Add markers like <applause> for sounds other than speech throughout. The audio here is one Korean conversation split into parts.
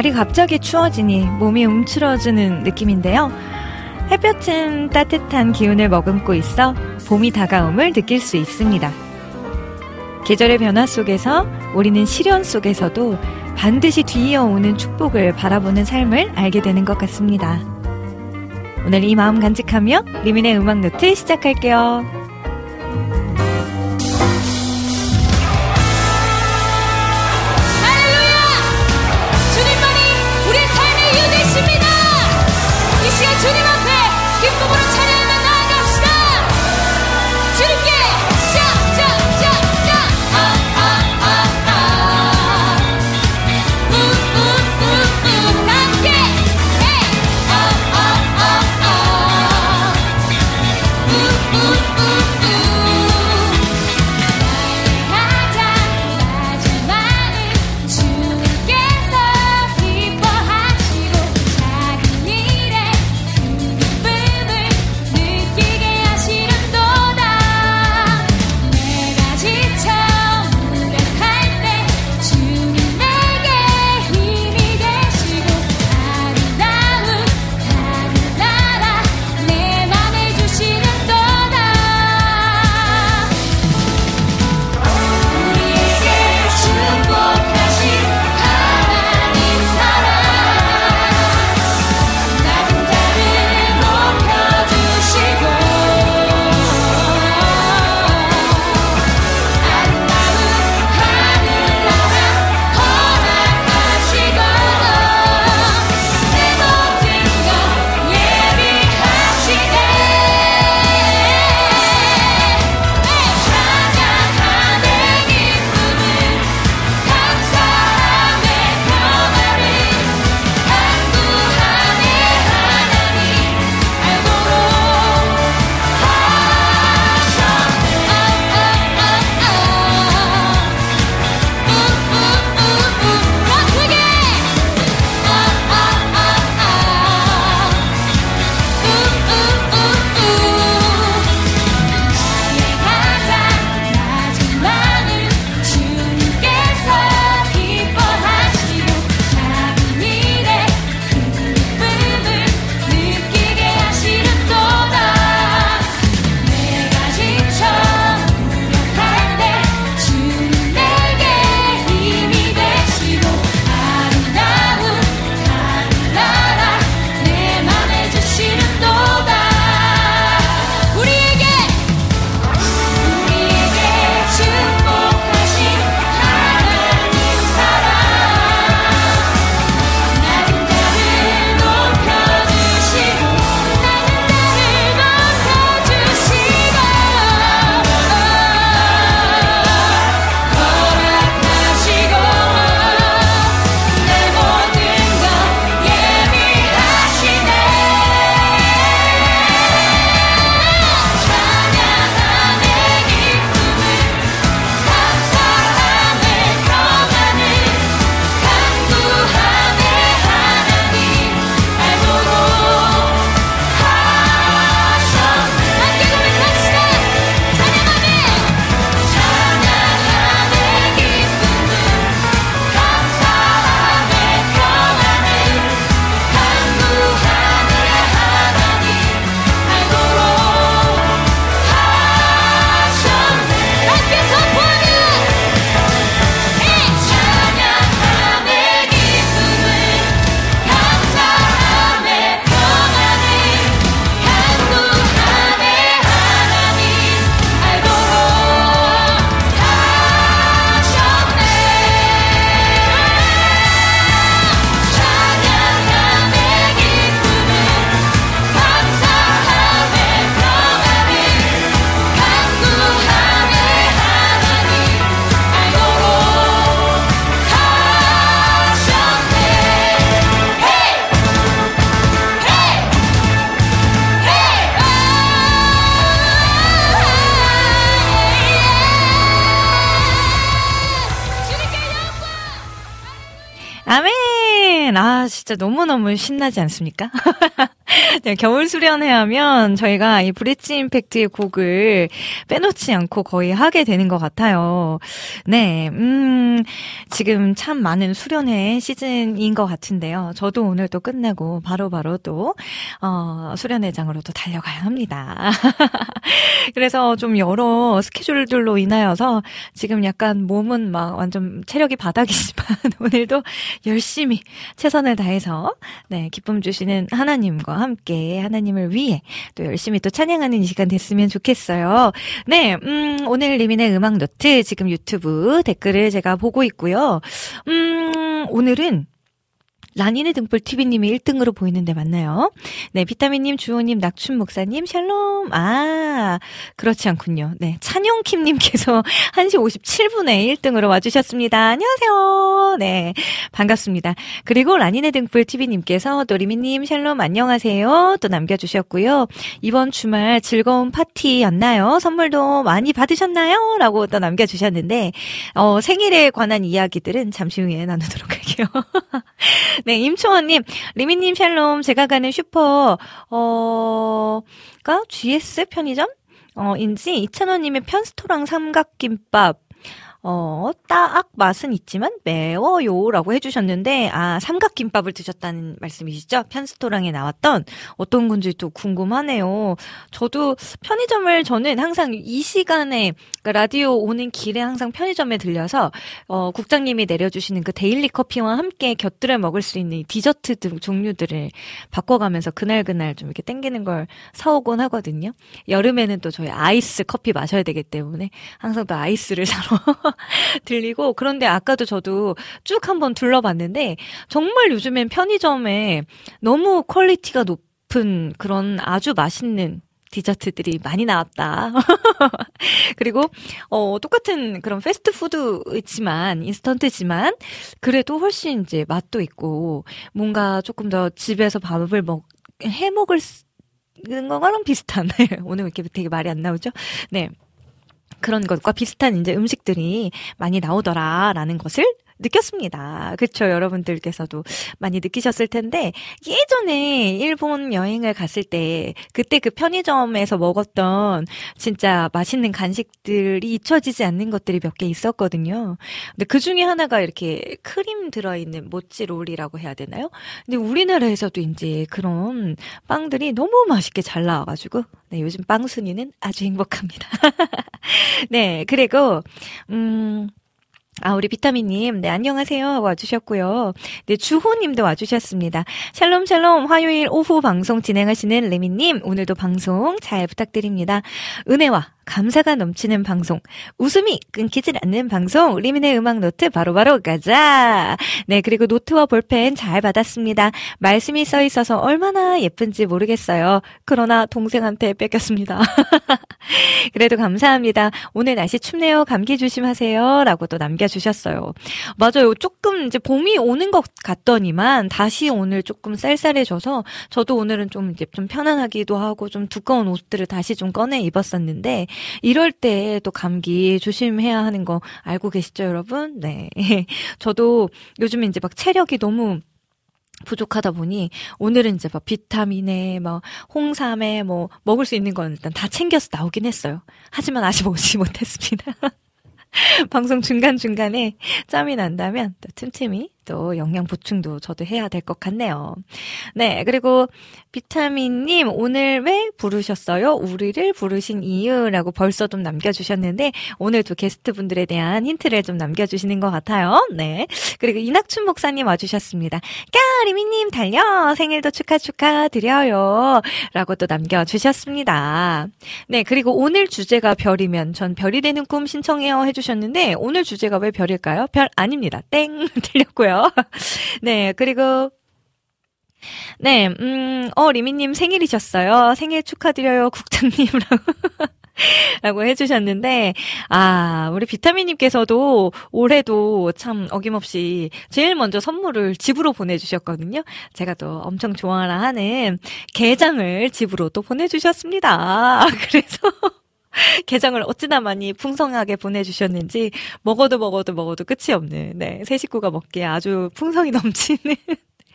날이 갑자기 추워지니 몸이 움츠러드는 느낌인데요. 햇볕은 따뜻한 기운을 머금고 있어 봄이 다가옴을 느낄 수 있습니다. 계절의 변화 속에서 우리는 시련 속에서도 반드시 뒤이어오는 축복을 바라보는 삶을 알게 되는 것 같습니다. 오늘 이 마음 간직하며 리민의 음악 노트 시작할게요. 너무너무 신나지 않습니까? <laughs> <laughs> 네, 겨울 수련회 하면 저희가 이 브릿지 임팩트의 곡을 빼놓지 않고 거의 하게 되는 것 같아요. 네, 음, 지금 참 많은 수련회 시즌인 것 같은데요. 저도 오늘 또 끝내고 바로 바로 또, 어, 수련회장으로 또 달려가야 합니다. <laughs> 그래서 좀 여러 스케줄들로 인하여서 지금 약간 몸은 막 완전 체력이 바닥이지만 <laughs> 오늘도 열심히 최선을 다해서 네, 기쁨 주시는 하나님과 함께 하나님을 위해 또 열심히 또 찬양하는 이 시간 됐으면 좋겠어요. 네, 음, 오늘 리민의 음악 노트 지금 유튜브 댓글을 제가 보고 있고요. 음, 오늘은 라니네 등불 TV님이 1등으로 보이는데 맞나요? 네, 비타민님, 주호님, 낙춘 목사님, 샬롬. 아, 그렇지 않군요. 네, 찬용킴님께서 1시 57분에 1등으로 와주셨습니다. 안녕하세요. 네, 반갑습니다. 그리고 라니네 등불 TV님께서 또리미님, 샬롬 안녕하세요. 또 남겨주셨고요. 이번 주말 즐거운 파티였나요? 선물도 많이 받으셨나요? 라고 또 남겨주셨는데, 어, 생일에 관한 이야기들은 잠시 후에 나누도록 할게요. <laughs> 네, 임초원님, 리미님 샬롬, 제가 가는 슈퍼, 어, 가? GS 편의점? 어, 인지? 이찬원님의 편스토랑 삼각김밥, 어, 딱 맛은 있지만 매워요. 라고 해주셨는데, 아, 삼각김밥을 드셨다는 말씀이시죠? 편스토랑에 나왔던 어떤 건지 또 궁금하네요. 저도 편의점을 저는 항상 이 시간에, 그러니까 라디오 오는 길에 항상 편의점에 들려서, 어, 국장님이 내려주시는 그 daily 커피와 함께 곁들여 먹을 수 있는 디저트 등 종류들을 바꿔가면서 그날그날 좀 이렇게 땡기는 걸 사오곤 하거든요. 여름에는 또 저희 아이스 커피 마셔야 되기 때문에 항상 또 아이스를 사러 <laughs> <laughs> 들리고 그런데 아까도 저도 쭉 한번 둘러봤는데 정말 요즘엔 편의점에 너무 quality가 높은 그런 아주 맛있는 디저트들이 많이 나왔다. <laughs> 그리고 어 똑같은 그런 패스트푸드지만 인스턴트지만 그래도 훨씬 이제 맛도 있고 뭔가 조금 더 집에서 밥을 먹 해 먹을 거랑 비슷한 <laughs> 오늘 왜 이렇게 되게 말이 안 나오죠? 네. 그런 것과 비슷한 이제 음식들이 많이 나오더라라는 것을 느꼈습니다. 그렇죠. 여러분들께서도 많이 느끼셨을 텐데 예전에 일본 여행을 갔을 때 그때 그 편의점에서 먹었던 진짜 맛있는 간식들이 잊혀지지 않는 것들이 몇 개 있었거든요. 근데 그 중에 하나가 이렇게 크림 들어 있는 모찌 롤이라고 해야 되나요? 근데 우리나라에서도 이제 그런 빵들이 너무 맛있게 잘 나와 가지고 네, 요즘 빵 순위는 아주 행복합니다. <laughs> 네, 그리고 음 아, 우리 비타민님, 네, 안녕하세요. 와주셨고요. 네, 주호님도 와주셨습니다. 샬롬, 샬롬, 화요일 오후 방송 진행하시는 레미님, 오늘도 방송 잘 부탁드립니다. 은혜와 감사가 넘치는 방송, 웃음이 끊기질 않는 방송, 리민의 음악 노트 바로바로 바로 가자. 네, 그리고 노트와 볼펜 잘 받았습니다. 말씀이 써 있어서 얼마나 예쁜지 모르겠어요. 그러나 동생한테 뺏겼습니다. <laughs> 그래도 감사합니다. 오늘 날씨 춥네요. 감기 조심하세요. 라고 또 남겨주셨어요. 맞아요. 조금 이제 봄이 오는 것 같더니만 다시 오늘 조금 쌀쌀해져서 저도 오늘은 좀 이제 좀 편안하기도 하고 좀 두꺼운 옷들을 다시 좀 꺼내 입었었는데 이럴 때 또 감기 조심해야 하는 거 알고 계시죠, 여러분? 네. <laughs> 저도 요즘 이제 막 체력이 너무 부족하다 보니 오늘은 이제 막 비타민에 뭐 홍삼에 뭐 먹을 수 있는 건 일단 다 챙겨서 나오긴 했어요. 하지만 아직 <laughs> 오지 못했습니다. <laughs> 방송 중간중간에 짬이 난다면 또 틈틈이 또 영양 보충도 저도 해야 될 것 같네요. 네, 그리고 비타민님 오늘 왜 부르셨어요? 우리를 부르신 이유라고 벌써 좀 남겨주셨는데 오늘도 게스트분들에 대한 힌트를 좀 남겨주시는 것 같아요. 네, 그리고 이낙춘 목사님 와주셨습니다. 까 리미님 달려 생일도 축하 축하 드려요. 라고 또 남겨주셨습니다. 네, 그리고 오늘 주제가 별이면 전 별이 되는 꿈 신청해요 해주셨는데 오늘 주제가 왜 별일까요? 별 아닙니다. 땡 <laughs> 틀렸고요. <laughs> 네, 그리고 네, 음, 어, 리미님 생일이셨어요. 생일 축하드려요, 국장님이라고. <laughs> 라고 해주셨는데, 아, 우리 비타민님께서도 올해도 참 어김없이 제일 먼저 선물을 집으로 보내주셨거든요. 제가 또 엄청 좋아라 하는 게장을 집으로 또 보내주셨습니다. <laughs> 그래서, <laughs> 게장을 어찌나 많이 풍성하게 보내주셨는지 먹어도 먹어도 먹어도 끝이 없는 네, 새 식구가 먹기에 아주 풍성이 넘치는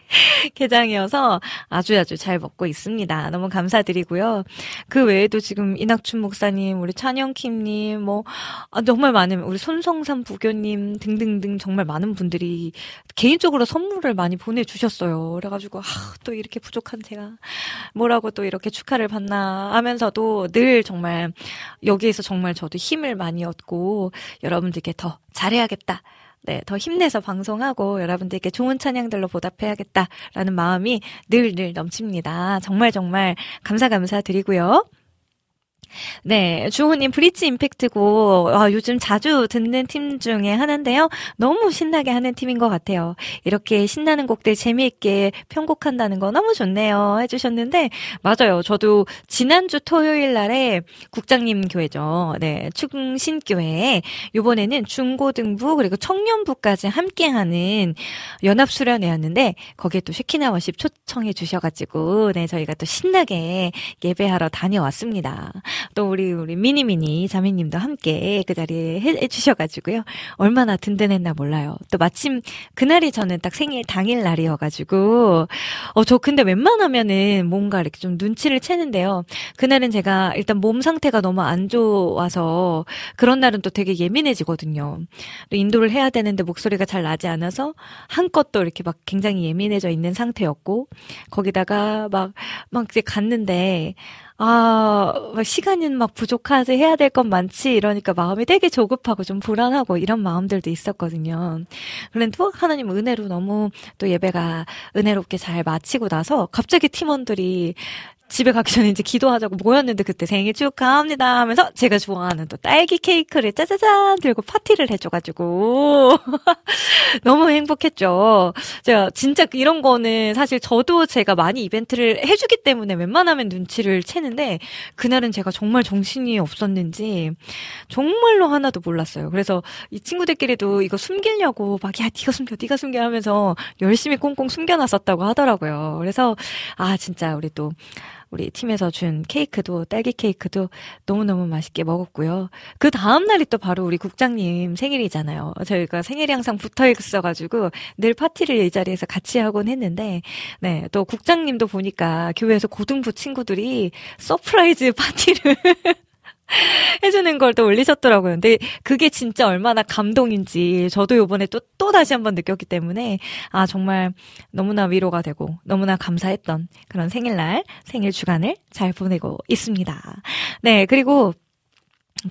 <laughs> 게장이어서 아주 아주 잘 먹고 있습니다. 너무 감사드리고요. 그 외에도 지금 이낙춘 목사님, 우리 찬영킴님, 뭐 아, 정말 많은 우리 손성삼 부교님 등등등 정말 많은 분들이 개인적으로 선물을 많이 보내주셨어요. 그래가지고 아, 또 이렇게 부족한 제가 뭐라고 또 이렇게 축하를 받나 하면서도 늘 정말 여기에서 정말 저도 힘을 많이 얻고 여러분들께 더 잘해야겠다. 네, 더 힘내서 방송하고 여러분들께 좋은 찬양들로 보답해야겠다라는 마음이 늘 늘 넘칩니다. 정말 정말 감사 감사 드리고요. 네, 주호님 브릿지 임팩트고 아, 요즘 자주 듣는 팀 중에 하나인데요. 너무 신나게 하는 팀인 것 같아요. 이렇게 신나는 곡들 재미있게 편곡한다는 거 너무 좋네요. 해주셨는데 맞아요. 저도 지난주 토요일 날에 국장님 교회죠. 네, 충신교회에 이번에는 중고등부 그리고 청년부까지 함께하는 연합 수련회였는데 거기에 또 쉐키나 워십 초청해 주셔가지고 네 저희가 또 신나게 예배하러 다녀왔습니다. 또 우리 우리 미니미니 자매님도 함께 그 자리에 해, 해주셔가지고요. 얼마나 든든했나 몰라요. 또 마침 그날이 저는 딱 생일 당일 날이어가지고 어 저 근데 웬만하면은 뭔가 이렇게 좀 눈치를 채는데요. 그날은 제가 일단 몸 상태가 너무 안 좋아서 그런 날은 또 되게 예민해지거든요. 인도를 해야 되는데 목소리가 잘 나지 않아서 한껏 또 이렇게 막 굉장히 예민해져 있는 상태였고 거기다가 막막 이제 갔는데 아, 시간은 막 부족하지 해야 될 건 많지 이러니까 마음이 되게 조급하고 좀 불안하고 이런 마음들도 있었거든요. 그런데 또 하나님 은혜로 너무 또 예배가 은혜롭게 잘 마치고 나서 갑자기 팀원들이 집에 가기 전에 이제 기도하자고 모였는데 그때 생일 축하합니다 하면서 제가 좋아하는 또 딸기 케이크를 짜자잔 들고 파티를 해줘가지고 <laughs> 너무 행복했죠. 제가 진짜 이런 거는 사실 저도 제가 많이 이벤트를 해주기 때문에 웬만하면 눈치를 채는데 그날은 제가 정말 정신이 없었는지 정말로 하나도 몰랐어요. 그래서 이 친구들끼리도 이거 숨기려고 막 야 네가 숨겨 네가 숨겨 하면서 열심히 꽁꽁 숨겨놨었다고 하더라고요. 그래서 아 진짜 우리 또 우리 팀에서 준 케이크도 딸기 케이크도 너무너무 맛있게 먹었고요. 그 다음 날이 또 바로 우리 국장님 생일이잖아요. 저희가 생일이 항상 붙어 있어가지고 늘 파티를 이 자리에서 같이 하곤 했는데, 네, 또 국장님도 보니까 교회에서 고등부 친구들이 surprise <laughs> 파티를 <laughs> 해주는 걸 또 올리셨더라고요. 근데 그게 진짜 얼마나 감동인지 저도 요번에 또, 또 다시 한번 느꼈기 때문에 아, 정말 너무나 위로가 되고 너무나 감사했던 그런 생일날, 생일 주간을 잘 보내고 있습니다. 네, 그리고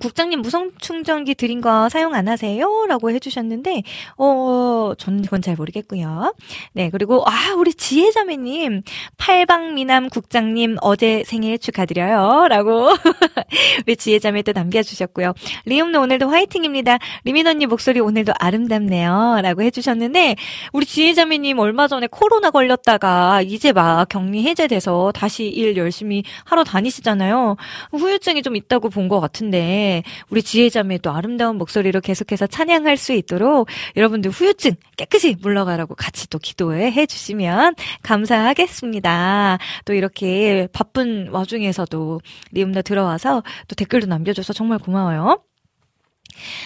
국장님 무선 충전기 드린 거 사용 안 하세요? 라고 해주셨는데, 어, 저는 그건 잘 모르겠고요. 네, 그리고, 아, 우리 지혜자매님, 팔방미남 국장님 어제 생일 축하드려요. 라고, <laughs> 우리 지혜자매도 남겨주셨고요. 리움도 오늘도 화이팅입니다. 리민 언니 목소리 오늘도 아름답네요. 라고 해주셨는데, 우리 지혜자매님 얼마 전에 코로나 걸렸다가, 이제 막 격리 해제돼서 다시 일 열심히 하러 다니시잖아요. 후유증이 좀 있다고 본 것 같은데, 우리 지혜자매도 아름다운 목소리로 계속해서 찬양할 수 있도록 여러분들 후유증 깨끗이 물러가라고 같이 또 기도해 주시면 감사하겠습니다. 또 이렇게 바쁜 와중에서도 리움나 들어와서 또 댓글도 남겨줘서 정말 고마워요.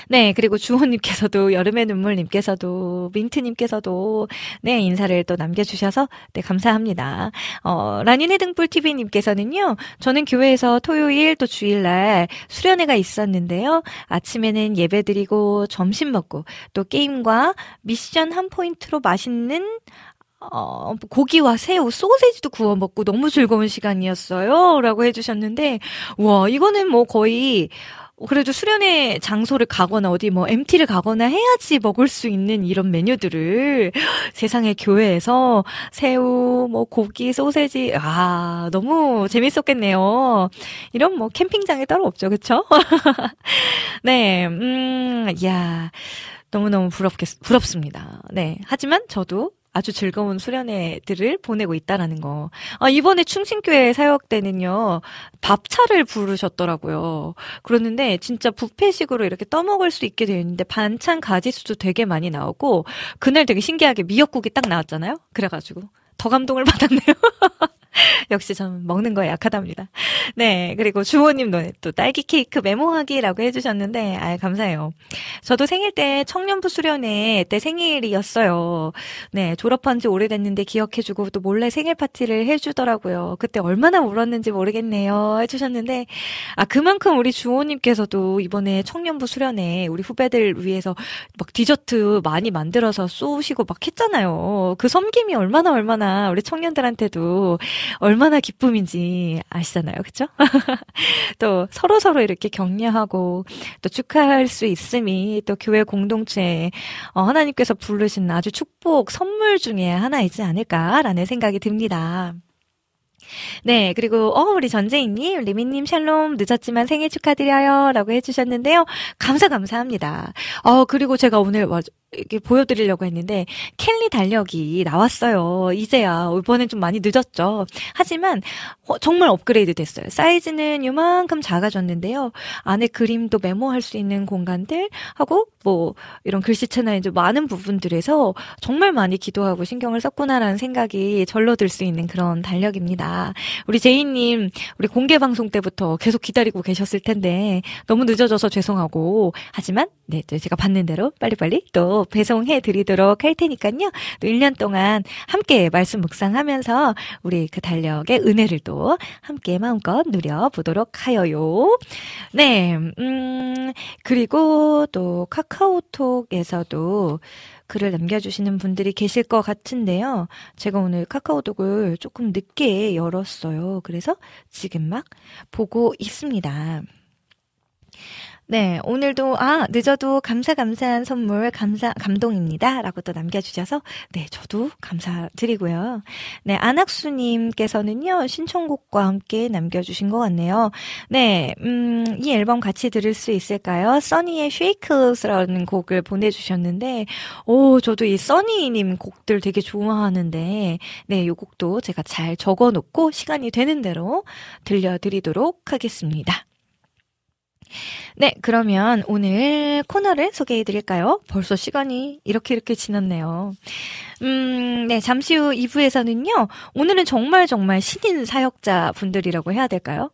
네, 그리고 주호님께서도 <laughs> 여름의 눈물님께서도 민트님께서도 네 인사를 또 남겨주셔서 네 감사합니다. 어 라니네 등불 TV님께서는요, 저는 교회에서 토요일 또 주일날 수련회가 있었는데요. 아침에는 예배 드리고 점심 먹고 또 게임과 미션 한 포인트로 맛있는 어, 고기와 새우, 소세지도 구워 먹고 너무 즐거운 시간이었어요. 라고 해주셨는데, 와, 이거는 뭐 거의, 그래도 수련회 장소를 가거나 어디 뭐 MT를 가거나 해야지 먹을 수 있는 이런 메뉴들을 <gasps> 세상의 교회에서 새우, 뭐 고기, 소세지, 아, 너무 재밌었겠네요. 이런 뭐 캠핑장에 따로 없죠, 그쵸? <laughs> 네, 음, 야 너무너무 부럽겠, 부럽습니다. 네. 하지만 저도 아주 즐거운 수련회들을 보내고 있다라는 거. 아, 이번에 충신교회 사역 때는요, 밥차를 부르셨더라고요. 그러는데 진짜 부페식으로 이렇게 떠먹을 수 있게 되어 있는데 반찬 가지수도 되게 많이 나오고, 그날 되게 신기하게 미역국이 딱 나왔잖아요? 그래가지고. 더 감동을 <laughs> 받았네요. <laughs> 역시 저는 먹는 거에 약하답니다. 네, 그리고 주호님도 또 딸기 케이크 메모하기라고 해주셨는데, 아 감사해요. 저도 생일 때 청년부 수련회 때 생일이었어요. 네, 졸업한 지 오래됐는데 기억해주고 또 몰래 생일 파티를 해주더라고요. 그때 얼마나 울었는지 모르겠네요. 해주셨는데, 아, 그만큼 우리 주호님께서도 이번에 청년부 수련회 우리 후배들 위해서 막 디저트 많이 만들어서 쏘시고 막 했잖아요. 그 섬김이 얼마나 얼마나 우리 청년들한테도 얼마나 기쁨인지 아시잖아요. 그쵸? <laughs> 또 서로 서로 이렇게 격려하고 또 축하할 수 있음이 또 교회 공동체에 어, 하나님께서 부르신 아주 축복 선물 중에 하나이지 않을까라는 생각이 듭니다. 네, 그리고, 어, 우리 전재희님, 리미님 샬롬, 늦었지만 생일 축하드려요. 라고 해주셨는데요. 감사, 감사합니다. 어, 그리고 제가 오늘, 이렇게 보여드리려고 했는데 켈리 달력이 나왔어요. 이제야 이번엔 좀 많이 늦었죠. 하지만 어, 정말 업그레이드 됐어요. 사이즈는 요만큼 작아졌는데요. 안에 그림도 메모할 수 있는 공간들 하고 뭐 이런 글씨체나 이제 많은 부분들에서 정말 많이 기도하고 신경을 썼구나라는 생각이 절로 들 수 있는 그런 달력입니다. 우리 제이님 우리 공개 방송 때부터 계속 기다리고 계셨을 텐데 너무 늦어져서 죄송하고 하지만 네 제가 받는 대로 빨리빨리 또 배송해 드리도록 할 테니까요. 또 1년 동안 함께 말씀 묵상하면서 우리 그 달력의 은혜를 또 함께 마음껏 누려보도록 하여요. 네, 음, 그리고 또 카카오톡에서도 글을 남겨주시는 분들이 계실 것 같은데요. 제가 오늘 카카오톡을 조금 늦게 열었어요. 그래서 지금 막 보고 있습니다. 네, 오늘도, 아, 늦어도 감사, 감사한 선물, 감사, 감동입니다. 라고 또 남겨주셔서, 네, 저도 감사드리고요. 네, 안학수님께서는요, 신청곡과 함께 남겨주신 것 같네요. 네, 음, 이 앨범 같이 들을 수 있을까요? 써니의 쉐이크스라는 곡을 보내주셨는데, 오, 저도 이 써니님 곡들 되게 좋아하는데, 네, 이 곡도 제가 잘 적어놓고 시간이 되는 대로 들려드리도록 하겠습니다. 네, 그러면 오늘 코너를 소개해 드릴까요? 벌써 시간이 이렇게 이렇게 지났네요. 음, 네, 잠시 후 2부에서는요, 오늘은 정말 정말 신인 사역자 분들이라고 해야 될까요?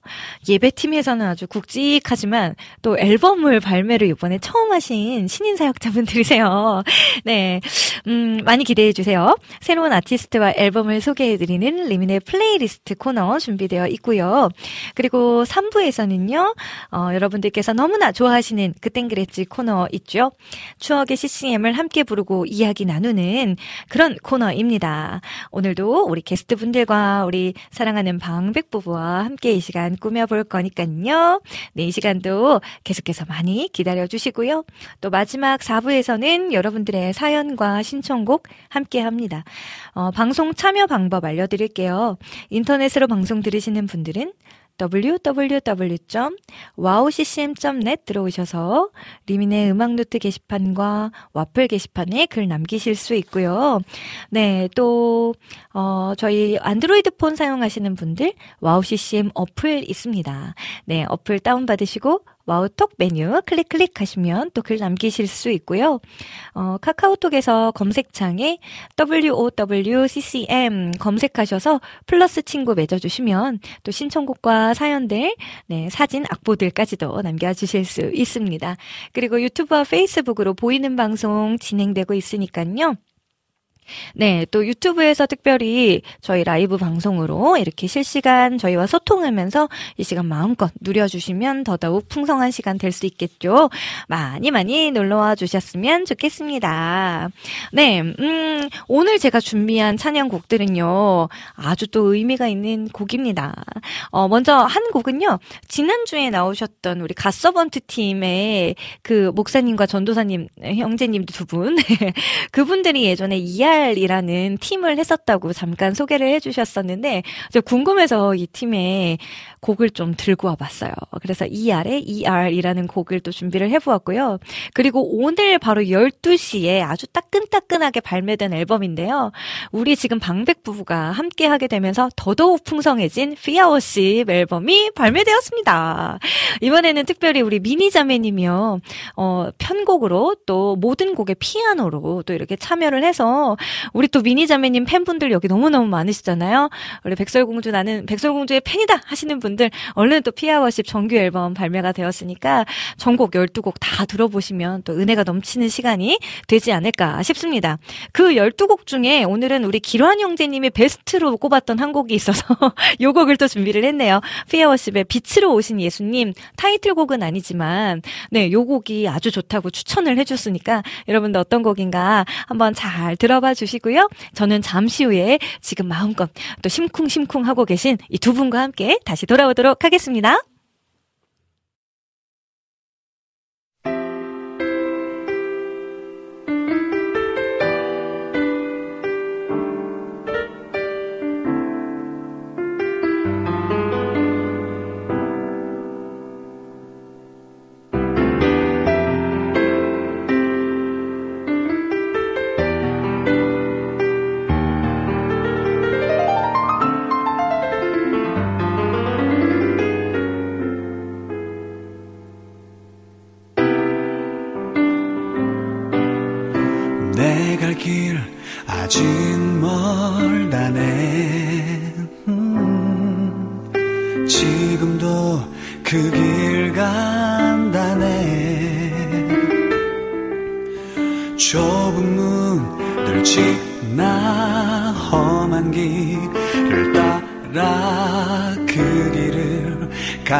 예배팀에서는 아주 굵직하지만 또 앨범을 발매를 이번에 처음 하신 신인 사역자 분들이세요. <laughs> 네, 음, 많이 기대해 주세요. 새로운 아티스트와 앨범을 소개해 드리는 리민의 플레이리스트 코너 준비되어 있고요. 그리고 3부에서는요, 어, 여러분들 께서 너무나 좋아하시는 그땐 그랬지 코너 있죠? 추억의 CCM을 함께 부르고 이야기 나누는 그런 코너입니다. 오늘도 우리 게스트 분들과 우리 사랑하는 방백 부부와 함께 이 시간 꾸며볼 거니까요. 네, 이 시간도 계속해서 많이 기다려 주시고요. 또 마지막 4부에서는 여러분들의 사연과 신청곡 함께 합니다. 어, 방송 참여 방법 알려드릴게요. 인터넷으로 방송 들으시는 분들은 www.wowccm.net 들어오셔서 리민의 음악노트 게시판과 와플 게시판에 글 남기실 수 있고요. 네, 또 어, 저희 안드로이드 폰 사용하시는 분들 와우CCM 어플 있습니다. 네, 어플 다운 받으시고 와우톡 메뉴 클릭 클릭하시면 또 글 남기실 수 있고요. 어, 카카오톡에서 검색창에 WOWCCM 검색하셔서 플러스 친구 맺어주시면 또 신청곡과 사연들, 네, 사진, 악보들까지도 남겨주실 수 있습니다. 그리고 유튜브와 페이스북으로 보이는 방송 진행되고 있으니까요. 네, 또 유튜브에서 특별히 저희 라이브 방송으로 이렇게 실시간 저희와 소통하면서 이 시간 마음껏 누려주시면 더더욱 풍성한 시간 될 수 있겠죠. 많이 많이 놀러와 주셨으면 좋겠습니다. 네, 음, 오늘 제가 준비한 찬양 곡들은요, 아주 또 의미가 있는 곡입니다. 어, 먼저 한 곡은요, 지난주에 나오셨던 우리 갓서번트 팀의 그 목사님과 전도사님, 형제님도 두 분, <laughs> 그분들이 예전에 이야 ER이라는 팀을 했었다고 잠깐 소개를 해주셨었는데, 저 궁금해서 이 팀에 곡을 좀 들고 와봤어요. 그래서 ER의 ER이라는 곡을 또 준비를 해보았고요. 그리고 오늘 바로 12시에 아주 따끈따끈하게 발매된 앨범인데요. 우리 지금 방백 부부가 함께 하게 되면서 더더욱 풍성해진 피아워십 앨범이 발매되었습니다. 이번에는 특별히 우리 민희 자매님이요. 어, 편곡으로 또 모든 곡의 피아노로 또 이렇게 참여를 해서 우리 또 민희 자매님 팬분들 여기 너무너무 많으시잖아요. 우리 백설공주 나는 백설공주의 팬이다 하시는 분들 얼른 또 피아워십 정규 앨범 발매가 되었으니까 전곡 12곡 다 들어보시면 또 은혜가 넘치는 시간이 되지 않을까 싶습니다. 그 12곡 중에 오늘은 우리 기환 형제님의 베스트로 꼽았던 한 곡이 있어서 <laughs> 요 곡을 또 준비를 했네요. 피아워십의 빛으로 오신 예수님 타이틀곡은 아니지만 네, 요 곡이 아주 좋다고 추천을 해줬으니까 여러분들 어떤 곡인가 한번 잘 들어봐 주시고요. 저는 잠시 후에 지금 마음껏 또 심쿵심쿵 하고 계신 이 두 분과 함께 다시 돌아오도록 하겠습니다.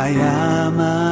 길을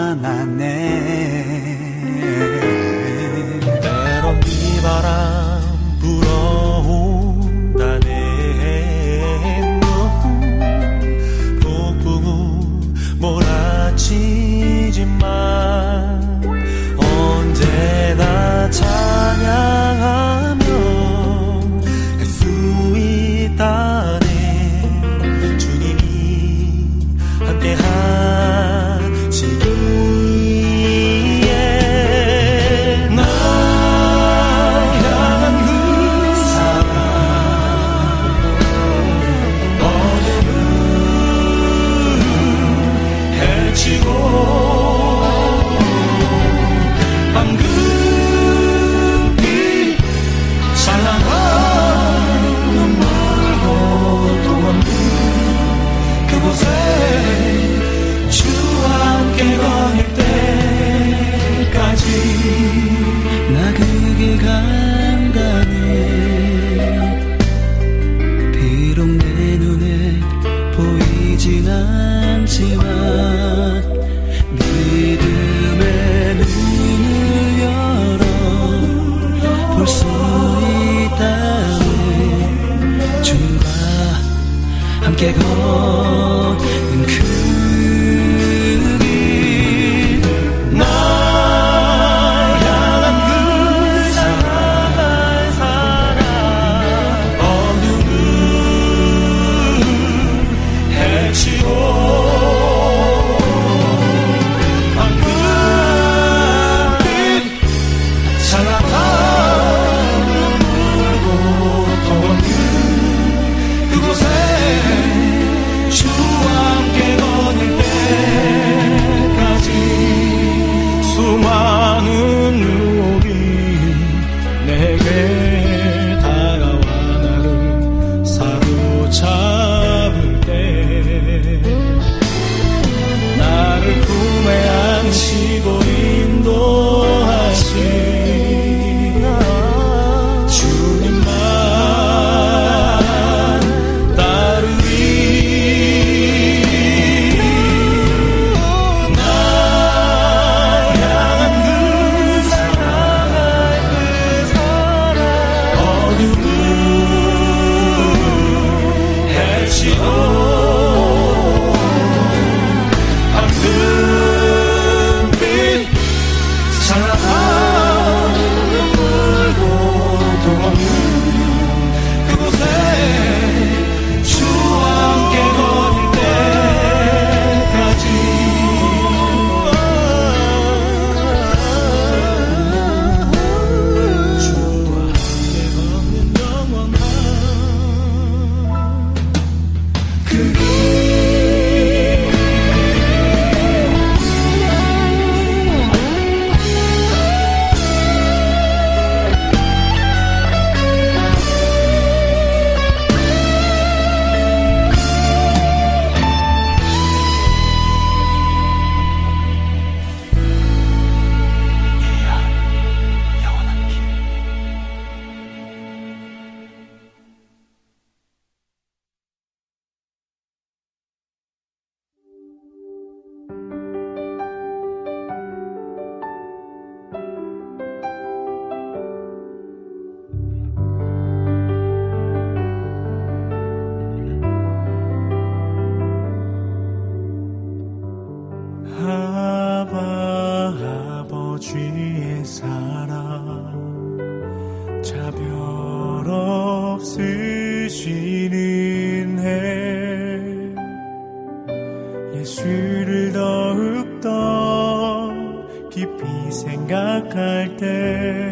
쓰시는 해. 예수를 더욱더 깊이 생각할 때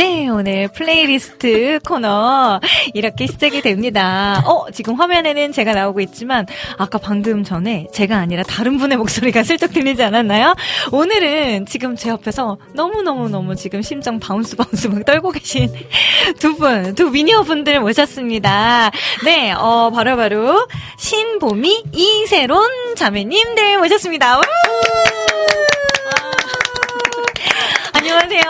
네, 오늘 플레이리스트 코너 이렇게 시작이 됩니다. 어, 지금 화면에는 제가 나오고 있지만 아까 방금 전에 제가 아니라 다른 분의 목소리가 슬쩍 들리지 않았나요? 오늘은 지금 제 옆에서 너무너무너무 지금 심장 bounce bounce 막 떨고 계신 두 분, 두 미녀 분들 모셨습니다. 네, 어, 바로바로 바로 신보미, 이새론 자매님들 모셨습니다. 우! 안녕하세요.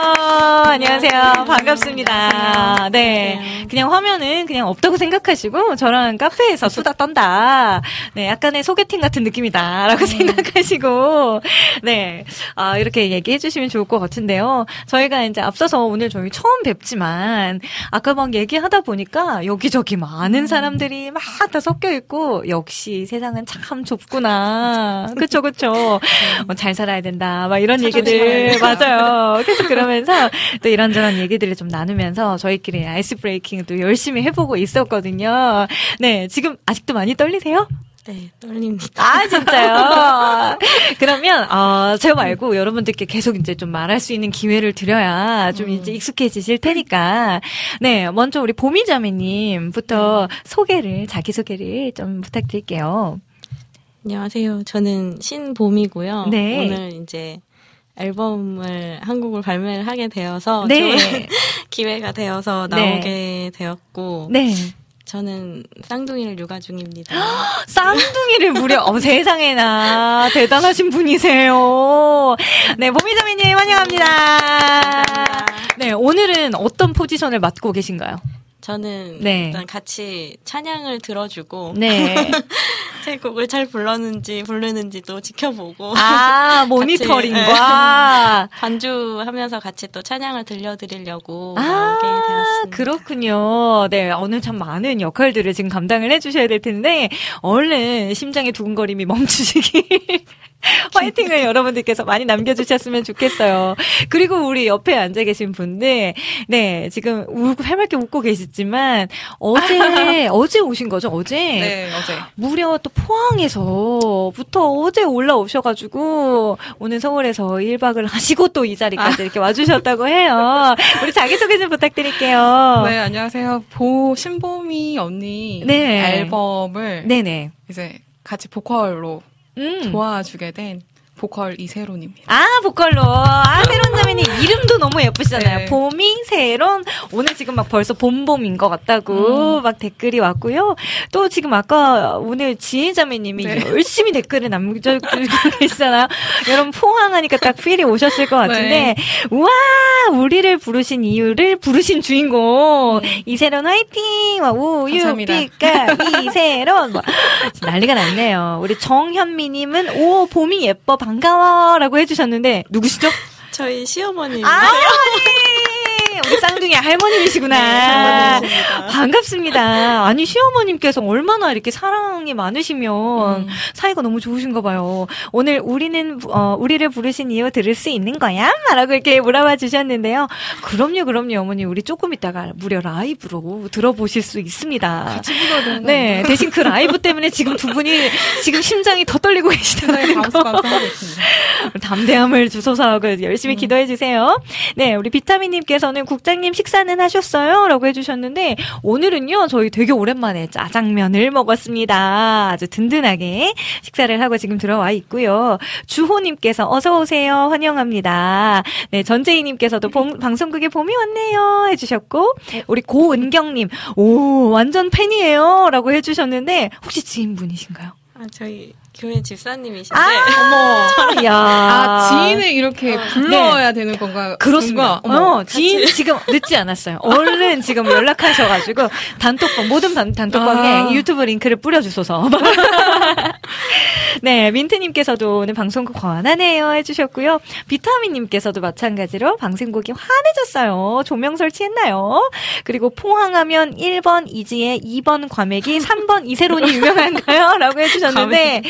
안녕하세요. 반갑습니다. 네. 그냥 화면은 그냥 없다고 생각하시고 저랑 카페에서 수다 떤다. 네. 약간의 소개팅 같은 느낌이다. 라고 생각하시고 네. 아, 이렇게 얘기해 주시면 좋을 것 같은데요. 저희가 이제 앞서서 오늘 저희 처음 뵙지만 아까 막 얘기하다 보니까 여기저기 많은 사람들이 막 다 섞여 있고 역시 세상은 참 좁구나. 그쵸, 그쵸. 뭐 잘 살아야 된다. 막 이런 얘기들. 맞아요. 그러면서 또 이런저런 얘기들을 좀 나누면서 저희끼리 아이스 브레이킹도 열심히 해보고 있었거든요. 네, 지금 아직도 많이 떨리세요? 네, 떨립니다. 아, 진짜요? 그러면, 어, 저 말고 여러분들께 계속 이제 좀 말할 수 있는 기회를 드려야 좀 음. 이제 익숙해지실 테니까. 네, 먼저 우리 보미자매님부터 네. 소개를, 자기소개를 좀 부탁드릴게요. 안녕하세요. 저는 신봄이고요. 네. 오늘 이제 앨범을 한국을 발매를 하게 되어서 네. 좋은 <laughs> 기회가 되어서 네. 나오게 네. 되었고 네. 저는 쌍둥이를 육아 중입니다. <gasps> 쌍둥이를 무려 어, 세상에나 대단하신 분이세요. 네, 보미자매님 환영합니다. 감사합니다. 네, 오늘은 어떤 포지션을 맡고 계신가요? 저는 네. 일단 같이 찬양을 들어주고 네. <laughs> 제 곡을 잘 불렀는지 부르는지도 지켜보고 아 <laughs> 모니터링과 네. <laughs> 반주하면서 같이 또 찬양을 들려드리려고 아, 나오게 되었습니다. 그렇군요. 네 오늘 참 많은 역할들을 지금 감당을 해주셔야 될 텐데 얼른 심장의 두근거림이 멈추시길 <laughs> 화이팅을 여러분들께서 많이 남겨주셨으면 좋겠어요. 그리고 우리 옆에 앉아 계신 분들, 네, 지금 울고 해맑게 웃고 계시지만, 어제, <laughs> 어제 오신 거죠, 어제? 네, 어제. 무려 또 포항에서부터 어제 올라오셔가지고, 오늘 서울에서 1박을 하시고 또 이 자리까지 아. 이렇게 와주셨다고 해요. 우리 자기소개 좀 부탁드릴게요. 네, 안녕하세요. 보, 신보미 언니 네. 앨범을. 네네. 이제 같이 보컬로 음. 도와주게 된 보컬 이새론입니다. 아, 보컬로. 아, <laughs> 새론 자매님 이름도 너무 예쁘시잖아요. 네. 보미 새론. 오늘 지금 막 벌써 봄봄인 것 같다고 음. 막 댓글이 왔고요. 또 지금 아까 오늘 지혜 자매님이 네. 열심히 댓글을 남겨주고 계시잖아요. 여러분 포항하니까 딱 필이 오셨을 것 같은데. 네. 우와, 우리를 부르신 이유를 부르신 주인공. 음. 이세론 화이팅! 우유, 피까, 이세론. 뭐, 난리가 났네요. 우리 정현미님은 오, 봄이 예뻐. 반가워라고 해주셨는데 누구시죠? <laughs> 저희 시어머님. 아, 시어머니! 우리 쌍둥이 할머님이시구나. 네, 반갑습니다. 아니, 시어머님께서 얼마나 이렇게 사랑이 많으시면 음. 사이가 너무 좋으신가 봐요. 오늘 우리는, 어, 우리를 부르신 이유 들을 수 있는 거야? 라고 이렇게 물어봐 주셨는데요. 그럼요, 그럼요, 어머니. 우리 조금 있다가 무려 라이브로 들어보실 수 있습니다. 같이 불러야 네. 대신 그 라이브 때문에 지금 두 분이 지금 심장이 더 떨리고 계시잖아요. 담대함을 주소서 하고 열심히 음. 기도해 주세요. 네, 우리 비타민님께서는 국장님 식사는 하셨어요? 라고 해주셨는데, 오늘은요, 저희 되게 오랜만에 짜장면을 먹었습니다. 아주 든든하게 식사를 하고 지금 들어와 있고요. 주호님께서 어서 오세요. 환영합니다. 네, 전재희님께서도 봄, 방송국에 봄이 왔네요. 해주셨고, 우리 고은경님, 오, 완전 팬이에요. 라고 해주셨는데, 혹시 지인분이신가요? 아, 저희 교회 집사님이신데. 아, 어머. 야. 아, 지인을 이렇게 어. 불러야 네. 되는 건가요? 그렇습니다. 어머, 지인 지금 늦지 않았어요. <laughs> 얼른 지금 연락하셔가지고 단톡방 모든 단, 단톡방에 아. 유튜브 링크를 뿌려주소서. <laughs> 네, 민트님께서도 오늘 방송국 권하네요 해주셨고요. 비타민님께서도 마찬가지로 방송국이 환해졌어요. 조명 설치했나요? 그리고 포항하면 1번 이지혜, 2번 과메기, 3번 이세론이 유명한가요? 라고 해주셨는데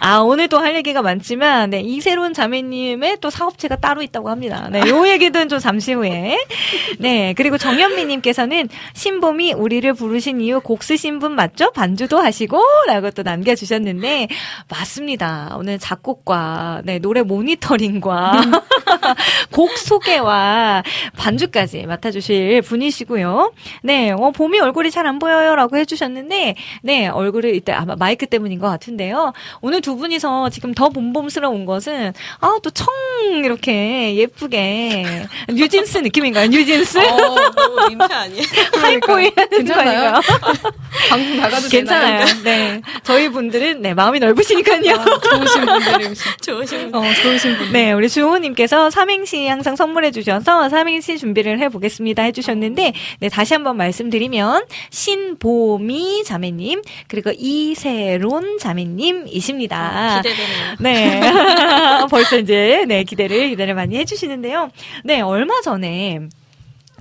아, 오늘도 할 얘기가 많지만, 네, 이새로운 자매님의 또 사업체가 따로 있다고 합니다. 네, 요 얘기는 좀 잠시 후에. 네, 그리고 정현미님께서는 신봄이 우리를 부르신 이유 곡 쓰신 분 맞죠? 반주도 하시고, 라고 또 남겨주셨는데, 맞습니다. 오늘 작곡과, 네, 노래 모니터링과, <laughs> <laughs> 곡 소개와 반주까지 맡아주실 분이시고요. 네, 어, 봄이 얼굴이 잘 안 보여요. 라고 해주셨는데, 네, 얼굴을 이때 아마 마이크 때문인 것 같은데요. 오늘 두 분이서 지금 더 봄봄스러운 것은 아 또 청 이렇게 예쁘게 뉴진스 느낌인가요? 뉴진스? 어, 민폐 아니에요? <laughs> 하이보이 괜찮아요? <laughs> 방송 나가도 괜찮아요. 되나요? 네, 저희 분들은 네 마음이 넓으시니까요. 아, 좋으신 분들이 좋으신 분. 어, 좋으신 분. 네, 우리 주호님께서 삼행시 항상 선물해 주셔서 삼행시 준비를 해보겠습니다 해주셨는데 네 다시 한번 말씀드리면 신보미 자매님 그리고 이세론 자매님 이십니다. 아, 기대되네요. 네. <laughs> 벌써 이제, 네, 기대를, 기대를 많이 해주시는데요. 네, 얼마 전에,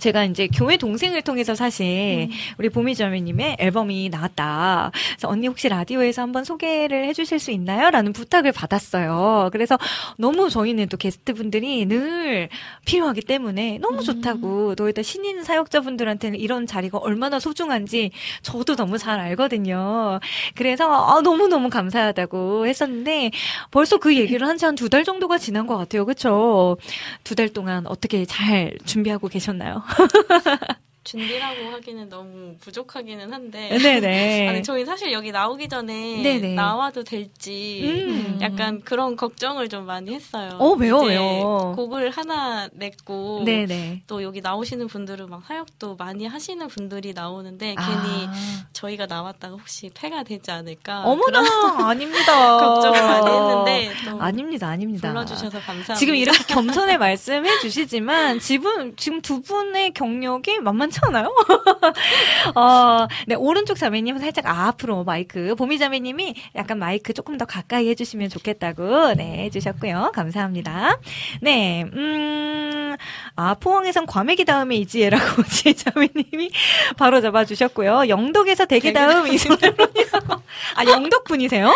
제가 이제 교회 동생을 통해서 사실 음. 우리 보미자매님의 앨범이 나왔다. 그래서 언니 혹시 라디오에서 한번 소개를 해주실 수 있나요? 라는 부탁을 받았어요. 그래서 너무 저희는 또 게스트분들이 늘 필요하기 때문에 너무 음. 좋다고 또 일단 신인 사역자분들한테는 이런 자리가 얼마나 소중한지 저도 너무 잘 알거든요. 그래서 아, 너무너무 감사하다고 했었는데 벌써 그 얘기를 한 지 한 두 달 정도가 지난 것 같아요. 그쵸? 두 달 동안 어떻게 잘 준비하고 계셨나요? 哈哈哈哈哈 준비라고 하기는 너무 부족하기는 한데. 네네. <laughs> 아니, 저희 사실 여기 나오기 전에 네네. 나와도 될지 음. 약간 그런 걱정을 좀 많이 했어요. 어, 왜요, 왜요? 곡을 하나 냈고. 네네. 또 여기 나오시는 분들은 막 사역도 많이 하시는 분들이 나오는데 아. 괜히 저희가 나왔다가 혹시 폐가 되지 않을까. 어머나, <laughs> 아닙니다. <laughs> 걱정을 많이 했는데. 아닙니다, 아닙니다. 불러주셔서 감사합니다. 지금 이렇게 겸손에 말씀해 주시지만 지금, 지금 두 분의 경력이 만만치 않아요? <laughs> 어, 네, 오른쪽 자매님 살짝 앞으로 마이크. 보미 자매님이 약간 마이크 조금 더 가까이 해주시면 좋겠다고, 네, 해주셨고요. 감사합니다. 네, 음, 아, 포항에선 과메기 다음에 이지혜라고 <laughs> 지 자매님이 바로 잡아주셨고요. 영덕에서 대게 다음 이소라이라고 아, 영덕 분이세요?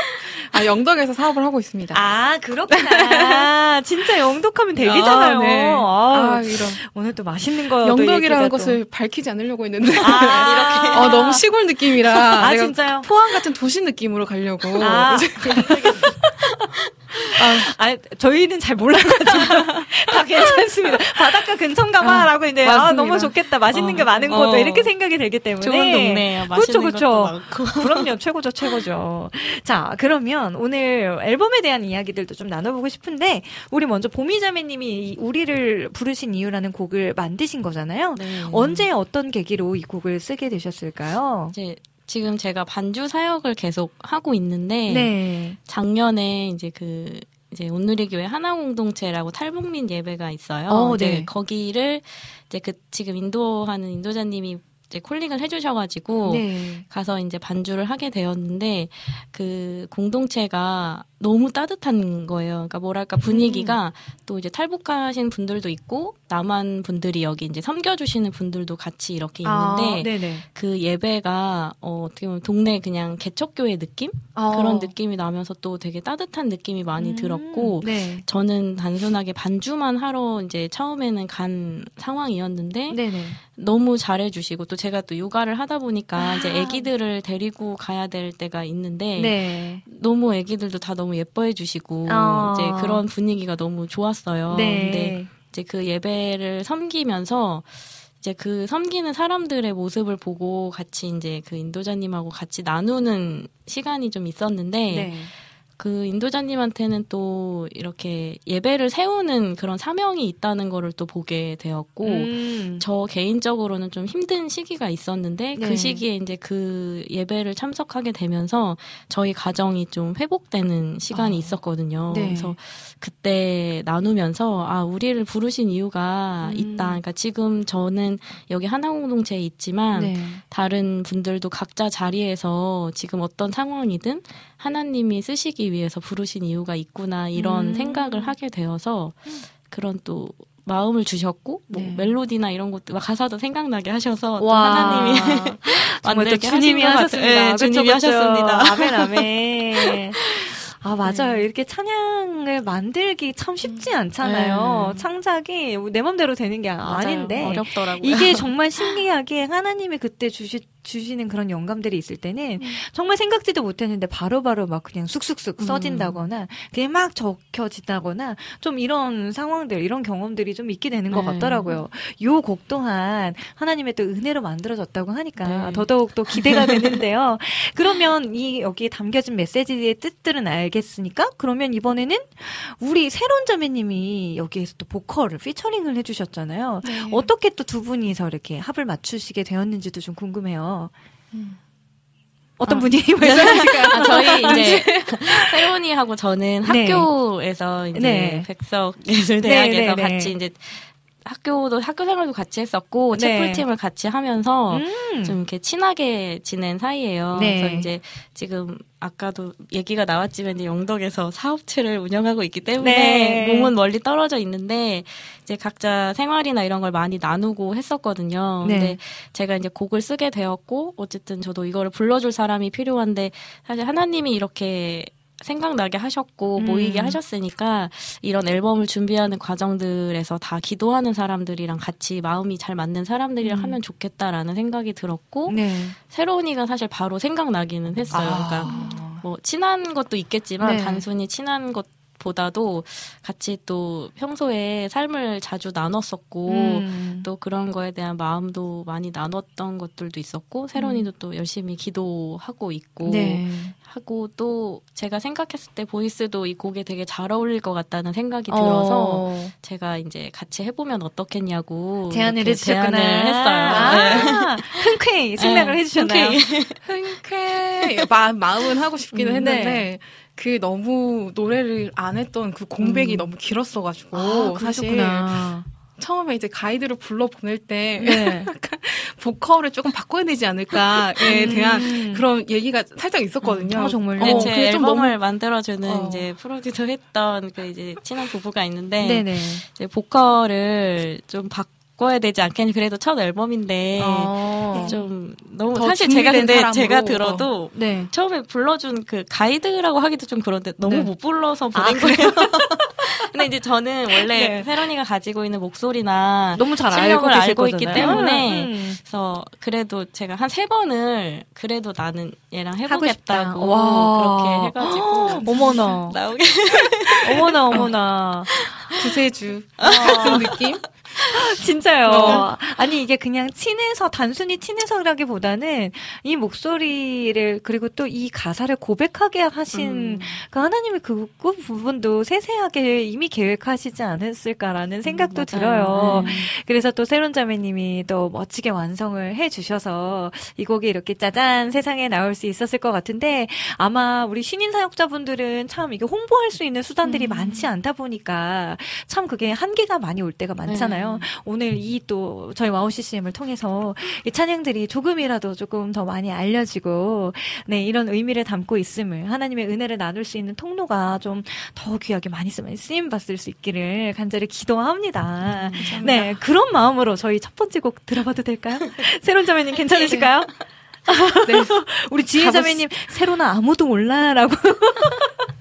아, 영덕에서 사업을 하고 있습니다. 아, 그렇구나. <laughs> 진짜 영덕하면 대게잖아요. 아, 네. 아, 아, 이런. 오늘 또 맛있는 거. 영덕이라는 것을 발 밝히지 않으려고 했는데 아, 이렇게 <laughs> 어, 너무 시골 느낌이라 아 진짜요? 포항 같은 도시 느낌으로 가려고 아, <laughs> 아, 아, 저희는 잘 몰라가지고 다 괜찮습니다. 바닷가 근처인가 봐라고 아, 이제 아, 너무 좋겠다. 맛있는 어, 게 많은 어. 곳도 이렇게 생각이 들기 때문에 좋은 동네예요. 그렇죠, 그렇죠. 그럼요, 최고죠, 최고죠. 자, 그러면 오늘 앨범에 대한 이야기들도 좀 나눠보고 싶은데 우리 먼저 보미자매님이 우리를 부르신 이유라는 곡을 만드신 거잖아요. 네. 언제 어떤 계기로 이 곡을 쓰게 되셨을까요? 이제 지금 제가 반주 사역을 계속 하고 있는데 네. 작년에 이제 그 이제 온누리 교회 하나 공동체라고 탈북민 예배가 있어요. 어, 이제 네. 거기를 이제 그 지금 인도하는 인도자님이 이제 콜링을 해주셔가지고 네. 가서 이제 반주를 하게 되었는데 그 공동체가 너무 따뜻한 거예요. 그러니까 뭐랄까 분위기가 음. 또 이제 탈북하신 분들도 있고 남한 분들이 여기 이제 섬겨주시는 분들도 같이 이렇게 있는데 아, 그 예배가 어, 어떻게 보면 동네 그냥 개척교회 느낌 어. 그런 느낌이 나면서 또 되게 따뜻한 느낌이 많이 음, 들었고 네. 저는 단순하게 반주만 하러 이제 처음에는 간 상황이었는데 네네. 너무 잘해주시고 또 제가 또 육아를 하다 보니까 아. 이제 아기들을 데리고 가야 될 때가 있는데 네. 너무 아기들도 다 너무 너무 예뻐해 주시고 어. 이제 그런 분위기가 너무 좋았어요. 네. 근데 이제 그 예배를 섬기면서 이제 그 섬기는 사람들의 모습을 보고 같이 이제 그 인도자님하고 같이 나누는 시간이 좀 있었는데 네. 그 인도자님한테는 또 이렇게 예배를 세우는 그런 사명이 있다는 거를 또 보게 되었고 음. 저 개인적으로는 좀 힘든 시기가 있었는데 그 네. 그 시기에 이제 그 예배를 참석하게 되면서 저희 가정이 좀 회복되는 시간이 어. 있었거든요. 네. 그래서 그때 나누면서 아 우리를 부르신 이유가 음. 있다. 그러니까 지금 저는 여기 하나 공동체에 있지만 네. 다른 분들도 각자 자리에서 지금 어떤 상황이든 하나님이 쓰시기 위해서 부르신 이유가 있구나 이런 음. 생각을 하게 되어서 그런 또 마음을 주셨고 뭐 네. 멜로디나 이런 것도 가사도 생각나게 하셔서 또 하나님이 <laughs> 정말 <laughs> 또 주님이 하셨습니다. 네, 주님이 하셨습니다. 아멘 아멘. <laughs> 아, 맞아요. 네. 이렇게 찬양을 만들기 참 쉽지 음. 않잖아요. 네. 창작이 내 맘대로 되는 게 맞아요. 아닌데. 어렵더라고요. 이게 정말 신기하게 하나님이 그때 주시, 주시는 그런 영감들이 있을 때는 음. 정말 생각지도 못했는데 바로바로 바로 막 그냥 쑥쑥쑥 음. 써진다거나 그냥 막 적혀진다거나 좀 이런 상황들 이런 경험들이 좀 있게 되는 것 네. 같더라고요. 요 곡 또한 하나님의 또 은혜로 만들어졌다고 하니까 네. 더더욱 또 기대가 되는데요. <laughs> 그러면 이 여기에 담겨진 메시지의 뜻들은 알겠으니까 그러면 이번에는 우리 새로운 자매님이 여기에서 또 보컬을 피처링을 해주셨잖아요. 네. 어떻게 또 두 분이서 이렇게 합을 맞추시게 되었는지도 좀 궁금해요. 음. 어떤 아, 분이 <laughs> 말씀하실까요? 아, 저희 <laughs> 이제 세로니하고 저는 네. 학교에서 이제 네. 백석 예술대학에서 네, 네, 네, 같이 이제 학교도 학교 생활도 같이 했었고 네. 채플팀을 같이 하면서 음. 좀 이렇게 친하게 지낸 사이예요. 네. 그래서 이제 지금 아까도 얘기가 나왔지만 이제 영덕에서 사업체를 운영하고 있기 때문에 네. 몸은 멀리 떨어져 있는데 이제 각자 생활이나 이런 걸 많이 나누고 했었거든요. 네. 근데 제가 이제 곡을 쓰게 되었고 어쨌든 저도 이거를 불러줄 사람이 필요한데 사실 하나님이 이렇게 생각나게 하셨고 음. 모이게 하셨으니까 이런 앨범을 준비하는 과정들에서 다 기도하는 사람들이랑 같이 마음이 잘 맞는 사람들이랑 음. 하면 좋겠다라는 생각이 들었고 네. 새로운이가 사실 바로 생각나기는 했어요. 아. 그러니까 뭐 친한 것도 있겠지만 네. 단순히 친한 것 보다도 같이 또 평소에 삶을 자주 나눴었고 음. 또 그런 거에 대한 마음도 많이 나눴던 것들도 있었고 새로니도 음. 또 열심히 기도하고 있고 네. 하고 또 제가 생각했을 때 보이스도 이 곡에 되게 잘 어울릴 것 같다는 생각이 들어서 어. 제가 이제 같이 해보면 어떻겠냐고 제안을 해주셨구나. 제안을 했어요. 아, 네. 흔쾌히 생각을 네. 해주셨나요? <laughs> 흔쾌히 마, 마음은 하고 싶기는 음, 했는데 네. 그 너무 노래를 안 했던 그 공백이 음. 너무 길었어가지고 아, 사실 처음에 이제 가이드를 불러 보낼 때 네. 보컬을 조금 바꿔야 되지 않을까에 음. 대한 그런 얘기가 살짝 있었거든요. 아, 정말요? 네, 어, 제 앨범을 너무... 만들어주는 어. 이제 프로듀서 했던 그 이제 친한 부부가 있는데 네네. 이제 보컬을 좀 바, 바꿔야 되지 않겠니? 그래도 첫 앨범인데 어. 좀 너무 사실 제가 근데 사람으로. 제가 들어도 네. 처음에 불러준 그 가이드라고 하기도 좀 그런데 너무 네. 못 불러서 보낸 아, 거예요. <laughs> 근데 이제 저는 원래 네. 페러니가 가지고 있는 목소리나 너무 잘 알고, 알고 있기 때문에 음. 그래서 그래도 제가 한 세 번을 그래도 나는 얘랑 해보겠다고 그렇게 해가지고 <gasps> 어머나 <laughs> 나오게 어머나 <laughs> 어머나 구세주 같은 느낌 <laughs> 진짜요. 어. 아니 이게 그냥 친해서 단순히 친해서라기보다는 이 목소리를 그리고 또 이 가사를 고백하게 하신 음. 그 하나님의 그, 그, 부분도 세세하게 이미 계획하시지 않았을까라는 생각도 음, 들어요. 네. 그래서 또 새로운 자매님이 또 멋지게 완성을 해주셔서 이 곡이 이렇게 짜잔 세상에 나올 수 있었을 것 같은데 아마 우리 신인 사역자분들은 참 이게 홍보할 수 있는 수단들이 음. 많지 않다 보니까 참 그게 한계가 많이 올 때가 많잖아요. 음. 오늘 이 또 저희 WOW CCM을 통해서 이 찬양들이 조금이라도 조금 더 많이 알려지고 네 이런 의미를 담고 있음을 하나님의 은혜를 나눌 수 있는 통로가 좀 더 귀하게 많이 쓰임 받을 수 있기를 간절히 기도합니다. 음, 네 그런 마음으로 저희 첫 번째 곡 들어봐도 될까요? <laughs> 새론 자매님 괜찮으실까요? 네. <laughs> 우리 지혜 자매님 새로나 아무도 몰라라고. <laughs>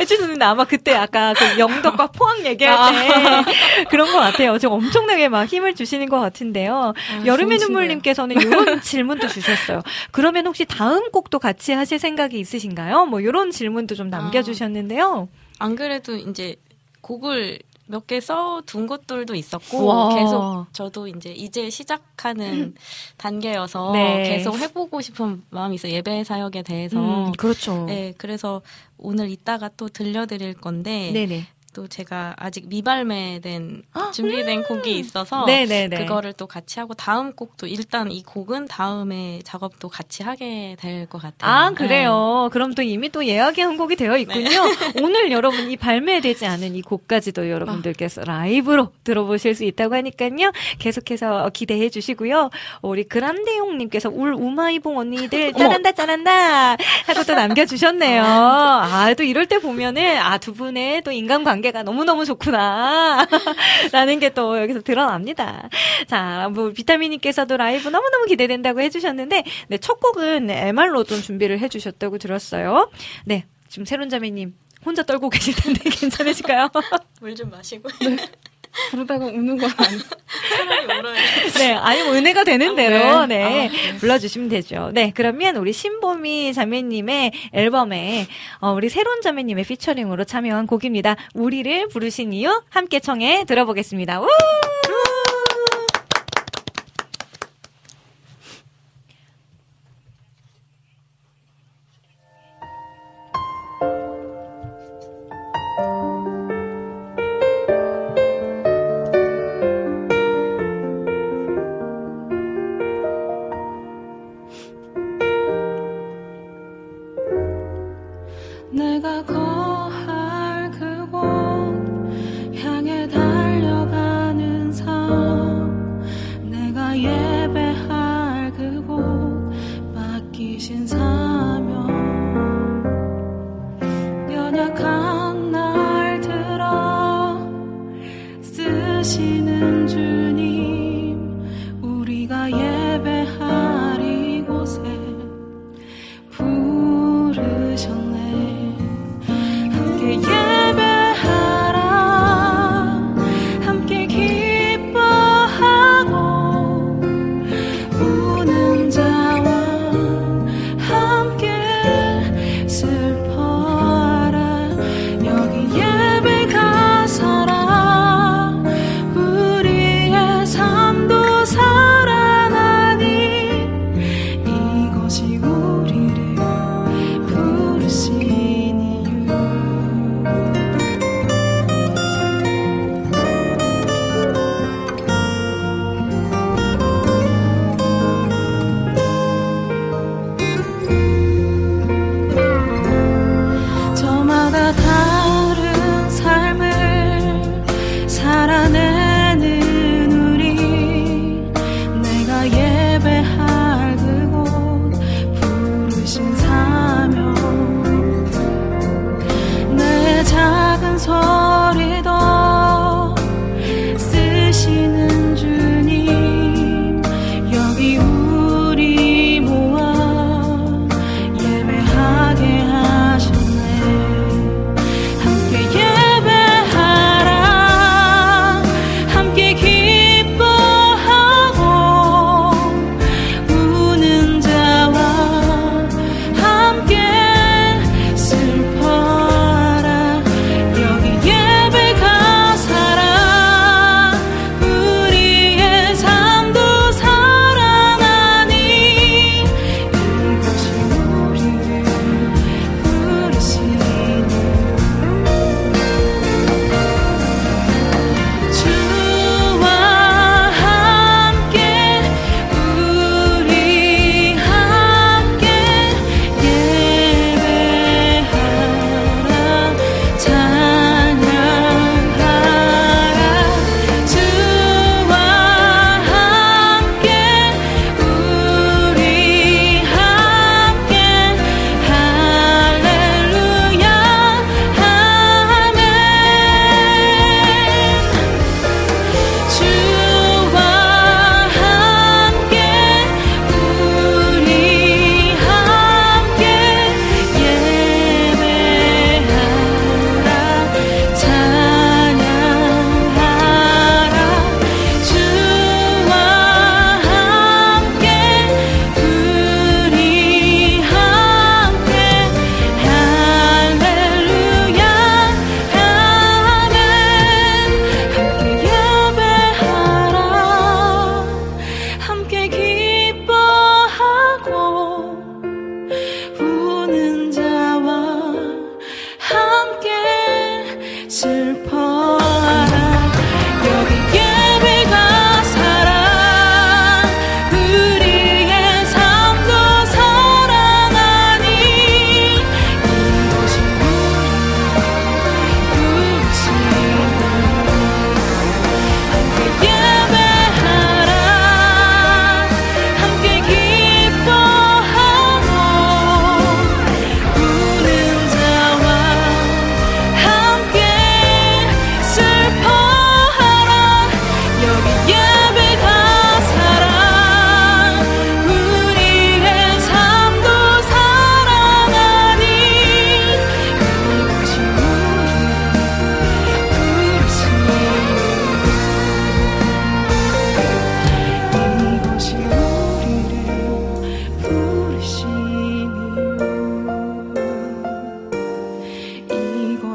해주셨는데 아마 그때 아까 그 영덕과 <laughs> 포항 얘기할 때 아. 그런 것 같아요. 좀 엄청나게 막 힘을 주시는 것 같은데요. 아, 여름의 눈물님께서는 이런 <laughs> 질문도 주셨어요. 그러면 혹시 다음 곡도 같이 하실 생각이 있으신가요? 뭐 이런 질문도 좀 남겨주셨는데요. 아, 안 그래도 이제 곡을 몇 개 써둔 것들도 있었고 와. 계속 저도 이제 이제 시작하는 단계여서 네. 계속 해보고 싶은 마음이 있어요 예배 사역에 대해서 음, 그렇죠. 네 그래서 오늘 이따가 또 들려드릴 건데 네네. 또 제가 아직 미발매된 준비된 곡이 있어서 네네네. 그거를 또 같이 하고 다음 곡도 일단 이 곡은 다음에 작업도 같이 하게 될 것 같아요. 아 그래요. 네. 그럼 또 이미 또 예약이 한 곡이 되어 있군요. 네. <laughs> 오늘 여러분 이 발매되지 않은 이 곡까지도 여러분들께서 라이브로 들어보실 수 있다고 하니까요. 계속해서 기대해 주시고요. 우리 그란데용님께서 울 우마이봉 언니들 <laughs> 짜란다 짜란다 하고 또 남겨주셨네요. <laughs> 아 또 이럴 때 보면은 아 두 분의 또 인간관계 관계가 너무너무 좋구나. 라는 게 또 여기서 드러납니다. 자, 뭐, 비타민님께서도 라이브 너무너무 기대된다고 해주셨는데, 네, 첫 곡은 MR로 좀 준비를 해주셨다고 들었어요. 네, 지금 새론자매님 혼자 떨고 계실 텐데 <laughs> 괜찮으실까요? 물 좀 마시고. 네. 부르다가 우는 건 아니. 차라리 울어요. <laughs> 네, 아니 뭐 은혜가 되는 대로 네, 네. 아, 네. 불러주시면 되죠. 네, 그러면 우리 신보미 자매님의 앨범에 어, 우리 새로운 자매님의 피처링으로 참여한 곡입니다. 우리를 부르신 이유 함께 청해 들어보겠습니다. 우!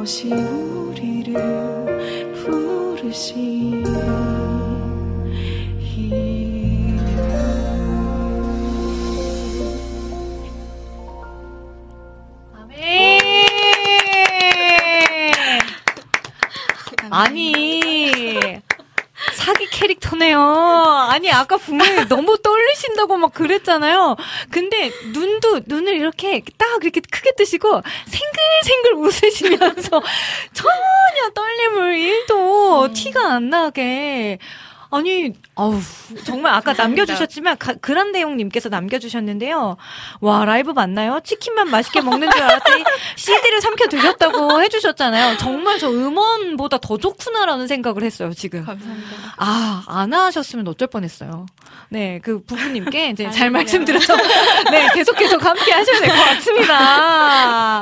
다시 우리를 부르시니 아니 사기 캐릭터네요. 아니 아까 분명히 너무 떨리신다고 막 그랬잖아요. 근데 눈도, 눈을 이렇게 딱 이렇게 크게 뜨시고 생글생글 웃으시면서 <laughs> 전혀 떨림을 1도 음. 티가 안 나게 아니, 아우, 정말 아까 남겨주셨지만, 가, 그란데용님께서 남겨주셨는데요. 와, 라이브 맞나요? 치킨만 맛있게 먹는 줄 알았더니, CD를 삼켜 드셨다고 해주셨잖아요. 정말 저 음원보다 더 좋구나라는 생각을 했어요, 지금. 감사합니다. 아, 안 하셨으면 어쩔 뻔 했어요. 네, 그 부부님께 이제 <laughs> 잘 말씀드려서, <laughs> 네, 계속 계속 함께 하셔야 될 것 같습니다.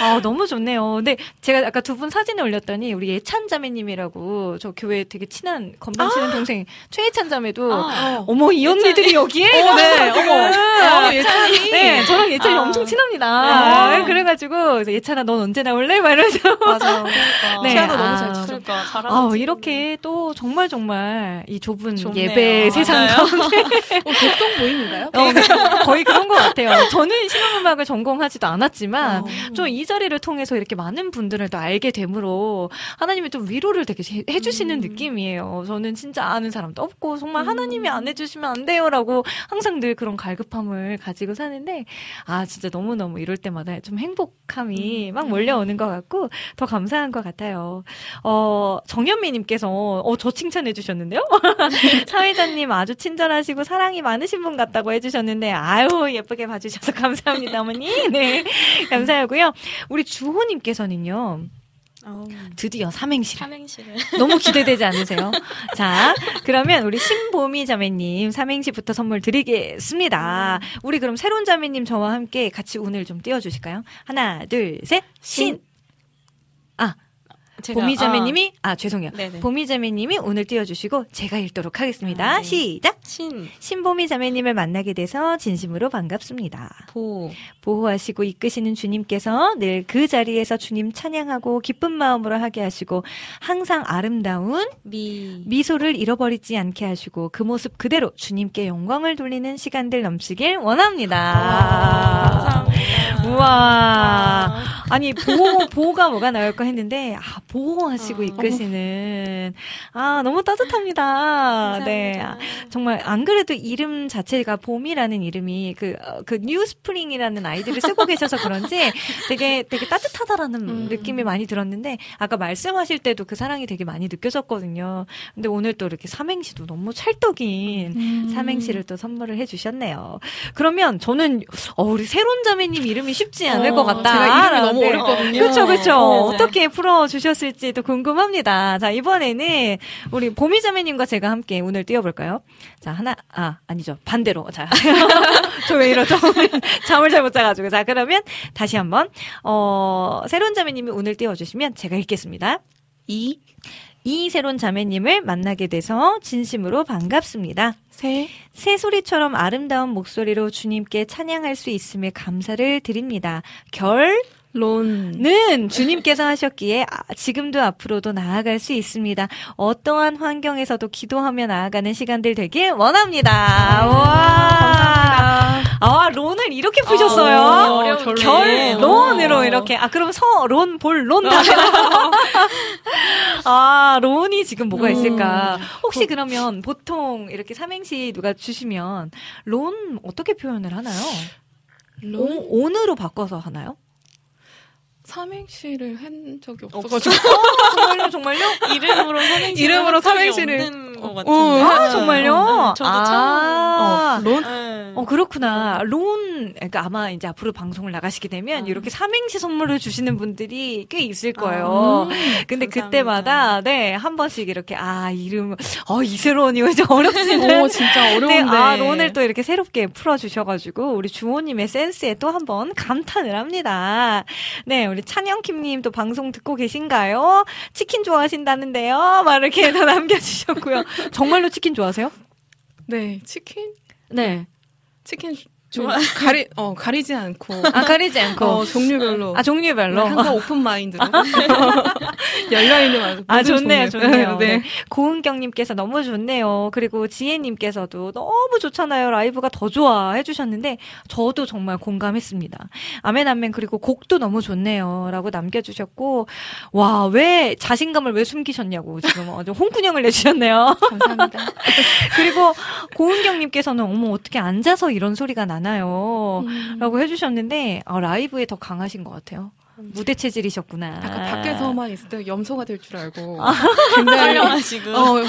아, 너무 좋네요. 근데 제가 아까 두 분 사진을 올렸더니, 우리 예찬 자매님이라고, 저 교회 되게 친한 건반 치는 아~ 동생, 최예찬 자매도, 아, 어. 머이 언니들이 여기에? 어, 네, 어머. 어, 예찬이. 네, 저랑 예찬이 아. 엄청 친합니다. 네. 그래가지고, 예찬아, 넌 언제 나올래? 막 이러면서. 맞아. 그러니까. 네. 피아노 너무 잘 치니까. 그러니까, 아, 이렇게 또 정말 정말 이 좁은 좋네요. 예배 세상 가운데. 어, 독성 모임인가요? 어, 네. 거의 그런 것 같아요. 저는 실용음악을 전공하지도 않았지만, 어. 좀이 자리를 통해서 이렇게 많은 분들을 또 알게 되므로, 하나님이 또 위로를 되게 해주시는 음. 느낌이에요. 저는 진짜 아는 사람도 없고, 정말 음. 하나님이 안 해주시면 안 돼요라고 항상 늘 그런 갈급함을 가지고 사는데, 아, 진짜 너무 너무 이럴 때마다 좀 행복함이 음. 막 몰려오는 것 같고, 더 감사한 것 같아요. 어, 정현미님께서, 어, 저 칭찬해 주셨는데요? <laughs> 사회자님 아주 친절하시고 사랑이 많으신 분 같다고 해주셨는데, 아유, 예쁘게 봐주셔서 감사합니다, 어머니. 네. 감사하고요. 우리 주호님께서는요. 드디어 삼행시. 삼행시를. <laughs> 너무 기대되지 않으세요? 자, 그러면 우리 신보미 자매님 삼행시부터 선물 드리겠습니다. 우리 그럼 새로운 자매님 저와 함께 같이 운을 좀 띄워주실까요? 하나, 둘, 셋, 신. 아, 보미자매님이 아, 아 죄송해요. 네네. 보미자매님이 오늘 띄워주시고 제가 읽도록 하겠습니다. 아, 네. 시작. 신 신보미자매님을 만나게 돼서 진심으로 반갑습니다. 보 보호하시고 이끄시는 주님께서 늘 그 자리에서 주님 찬양하고 기쁜 마음으로 하게 하시고 항상 아름다운 미 미소를 잃어버리지 않게 하시고 그 모습 그대로 주님께 영광을 돌리는 시간들 넘치길 원합니다. 아, 감사합니다. 우와. 아니 보호 보호가 뭐가 나올까 했는데 아 보호하시고 어. 이끄시는 아 너무 따뜻합니다. 네 정말 안 그래도 이름 자체가 봄이라는 이름이 그그 어, 그 뉴스프링이라는 아이들을 쓰고 계셔서 그런지 되게 되게 따뜻하다라는 음. 느낌이 많이 들었는데 아까 말씀하실 때도 그 사랑이 되게 많이 느껴졌거든요. 근데 오늘 또 이렇게 삼행시도 너무 찰떡인 음. 삼행시를 또 선물을 해주셨네요. 그러면 저는 어, 우리 새로운 자매님 이름이 쉽지 않을 어, 것 같다. 제가 이름이 너무 네. 어렵거든요. 그렇죠, 그렇죠. 어떻게 풀어 주셨 을지도 궁금합니다. 자 이번에는 우리 보미자매님과 제가 함께 오늘 띄워볼까요? 자 하나 아 아니죠 반대로 자 <laughs> 저 왜 이러죠? <laughs> 잠을 잘 못 자가지고 자 그러면 다시 한 번 어 새로운 자매님이 오늘 띄워주시면 제가 읽겠습니다. 이 이 새로운 자매님을 만나게 돼서 진심으로 반갑습니다. 새, 새 소리처럼 아름다운 목소리로 주님께 찬양할 수 있음에 감사를 드립니다. 결, 론은 주님께서 하셨기에 아, 지금도 앞으로도 나아갈 수 있습니다. 어떠한 환경에서도 기도하며 나아가는 시간들 되길 원합니다. 아, 와. 아, 론을 이렇게 푸셨어요. 아, 결론으로 이렇게. 아, 그럼 서, 론, 볼, 론 다. <laughs> 아, 론이 지금 뭐가 있을까? 음. 혹시 그러면 보통 이렇게 삼행시 누가 주시면 론 어떻게 표현을 하나요? 론? 오, 온으로 바꿔서 하나요? 삼행시를 한 적이 없어가지고. 어, 정말요, 정말요? 이름으로 삼행시. 이름으로 삼행시를. 없는 것 같은데. 어, 아, 정말요? 어, 저도 아, 처음. 어, 론? 네. 어, 그렇구나. 론, 그러니까 아마 이제 앞으로 방송을 나가시게 되면 아. 이렇게 삼행시 선물을 주시는 분들이 꽤 있을 거예요. 아, 음, 근데 감사합니다. 그때마다, 네, 한 번씩 이렇게, 아, 이름, 어, 이세론이고 이제 어렵지는. 오, 진짜 어려운데. <laughs> 네, 아, 론을 또 이렇게 새롭게 풀어주셔가지고, 우리 주호님의 센스에 또 한 번 감탄을 합니다. 네, 우리 찬영킴님 또 방송 듣고 계신가요? 치킨 좋아하신다는데요? 막 이렇게 다 남겨주셨고요. <laughs> 정말로 치킨 좋아하세요? 네, 치킨? 네. 치킨 좀 가리 어 가리지 않고. 아 가리지 않고. 어, 종류별로. 아 종류별로? 네, 항상 오픈 마인드로. 열려 있는 마음 아 좋네요 종류. 좋네요. <laughs> 네. 네. 고은경님께서 너무 좋네요. 그리고 지혜님께서도 너무 좋잖아요. 라이브가 더 좋아 해주셨는데 저도 정말 공감했습니다. 아멘아멘. 그리고 곡도 너무 좋네요라고 남겨주셨고 와 왜 자신감을 왜 숨기셨냐고 지금 아주 홍군형을 내주셨네요. 감사합니다. <laughs> 그리고 고은경님께서는 어머 어떻게 앉아서 이런 소리가 나나 요? 음. 라고 해주셨는데 아, 라이브에 더 강하신 것 같아요. 무대 체질이셨구나. 약간 밖에서만 있을 때 염소가 될 줄 알고 <laughs> 아, 굉장히 하시고 어,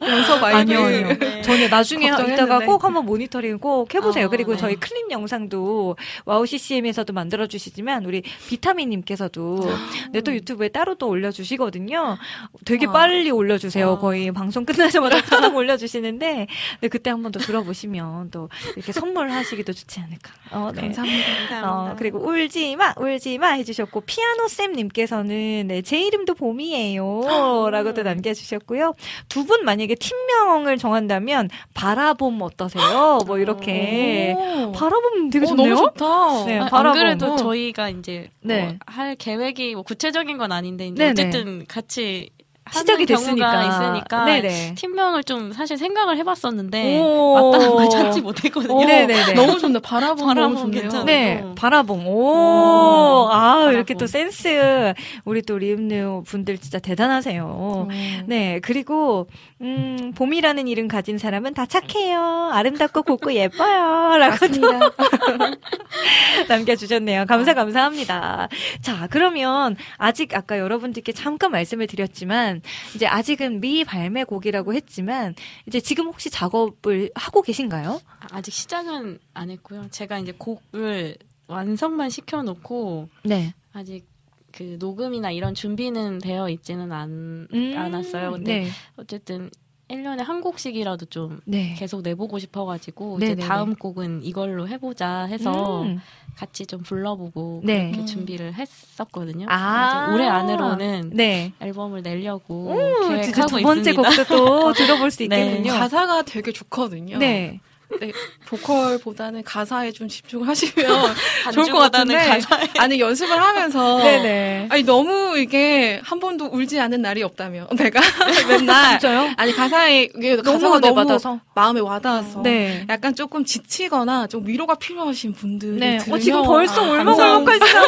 염소 많이 아니요 아니요. 네. 전혀 나중에 이따가 꼭 한번 모니터링 꼭 해보세요. 어, 그리고 네. 저희 클립 영상도 WOW CCM에서도 만들어 주시지만 우리 비타민님께서도 네, 또 유튜브에 따로 또 올려주시거든요. 되게 와. 빨리 올려주세요. 와. 거의 방송 끝나자마자 푸덕 올려주시는데 네, 그때 한번 더 들어보시면 또 이렇게 선물하시기도 좋지 않을까. 어, 네. 감사합니다. 감사합니다. 어, 그리고 울지마 울지마 해주셔. 주셨고 피아노 쌤 님께서는 네, 제 이름도 봄이에요라고도 남겨주셨고요. 두 분 만약에 팀명을 정한다면 바라봄 어떠세요? 뭐 이렇게 바라봄 되게 좋네요. 어, 너무 좋다. 네, 바라봄. 안 그래도 저희가 이제 네. 뭐 할 계획이 뭐 구체적인 건 아닌데 이제 어쨌든 같이 시작이 됐으니까 있으니까 네네. 팀명을 좀 사실 생각을 해봤었는데 맞다는 걸 찾지 못했거든요. 네네네. 너무 좋네. 바라봄, 바라봄 너무 좋네요. 네, 바라봄. 오, 아 바라봄. 이렇게 또 센스 우리 또 리음뉴 분들 진짜 대단하세요. 음. 네, 그리고 음, 봄이라는 이름 가진 사람은 다 착해요. 아름답고 곱고 예뻐요. <laughs> 라고 <laughs> 남겨주셨네요. 감사, 감사합니다. 자, 그러면 아직 아까 여러분들께 잠깐 말씀을 드렸지만, 이제 아직은 미발매곡이라고 했지만, 이제 지금 혹시 작업을 하고 계신가요? 아직 시작은 안 했고요. 제가 이제 곡을 완성만 시켜놓고, 네. 아직 그 녹음이나 이런 준비는 되어 있지는 않, 음, 않았어요. 근데 네. 어쨌든 1년에 한 곡씩이라도 좀 네. 계속 내보고 싶어가지고 네네네. 이제 다음 곡은 이걸로 해보자 해서 음. 같이 좀 불러보고 네. 그렇게 준비를 했었거든요. 아~ 올해 안으로는 네. 앨범을 내려고 오, 계획하고 두 번째 있습니다. 곡도 또 <laughs> 들어볼 수 네. 있겠군요. 가사가 되게 좋거든요. 네. 네, 보컬보다는 가사에 좀 집중을 하시면 <laughs> 좋을 것 같은데 가사에. 아니 연습을 하면서 <laughs> 네네. 아니 너무 이게 한 번도 울지 않은 날이 없다면 내가 <laughs> 맨날 진짜요? 아니 가사에 이게 가사가 너무 받아서 마음에 와닿아서 네. 약간 조금 지치거나 좀 위로가 필요하신 분들이 네. 들으면 어, 지금 벌써 울먹울먹하시잖아요.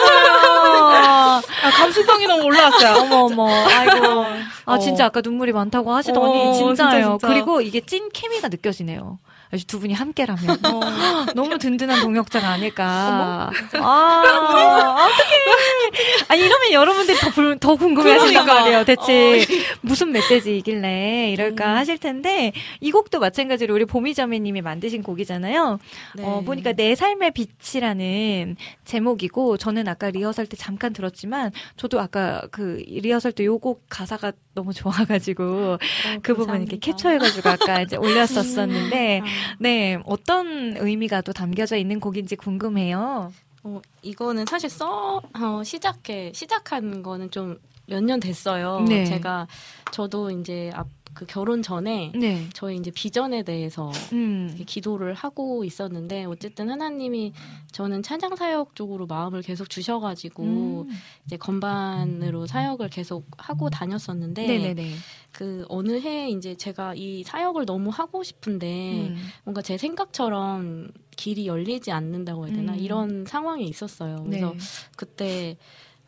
아, 감수성이 너무 올라왔어요. 어머 어머 아이고 아 진짜 어. 아까 눈물이 많다고 하시더니 어, 진짜예요. 진짜, 진짜. 그리고 이게 찐 케미가 느껴지네요. 두 분이 함께라면 어, <laughs> 너무 든든한 동역자가 아닐까. 아, 어떡해. 아니, 이러면 여러분들이 더, 불, 더 궁금해하실 거 아니에요. 대체 어, 무슨 메시지이길래 이럴까 음. 하실 텐데, 이 곡도 마찬가지로 우리 보미자매님이 만드신 곡이잖아요. 네. 어, 보니까 내 삶의 빛이라는 제목이고, 저는 아까 리허설 때 잠깐 들었지만, 저도 아까 그 리허설 때 요 곡 가사가 너무 좋아가지고, 어, 그 부분 이렇게 캡처해가지고 아까 이제 올렸었었는데, 음. 네, 어떤 의미가 또 담겨져 있는 곡인지 궁금해요. 어, 이거는 사실 써, 어, 시작해, 시작한 거는 좀 몇 년 됐어요. 네. 제가, 저도 이제 앞, 그 결혼 전에 네. 저희 이제 비전에 대해서 음. 기도를 하고 있었는데 어쨌든 하나님이 저는 찬양 사역 쪽으로 마음을 계속 주셔가지고 음. 이제 건반으로 사역을 계속 하고 다녔었는데 네네네. 그 어느 해 이제 제가 이 사역을 너무 하고 싶은데 음. 뭔가 제 생각처럼 길이 열리지 않는다고 해야 되나 음. 이런 상황이 있었어요. 그래서 네. 그때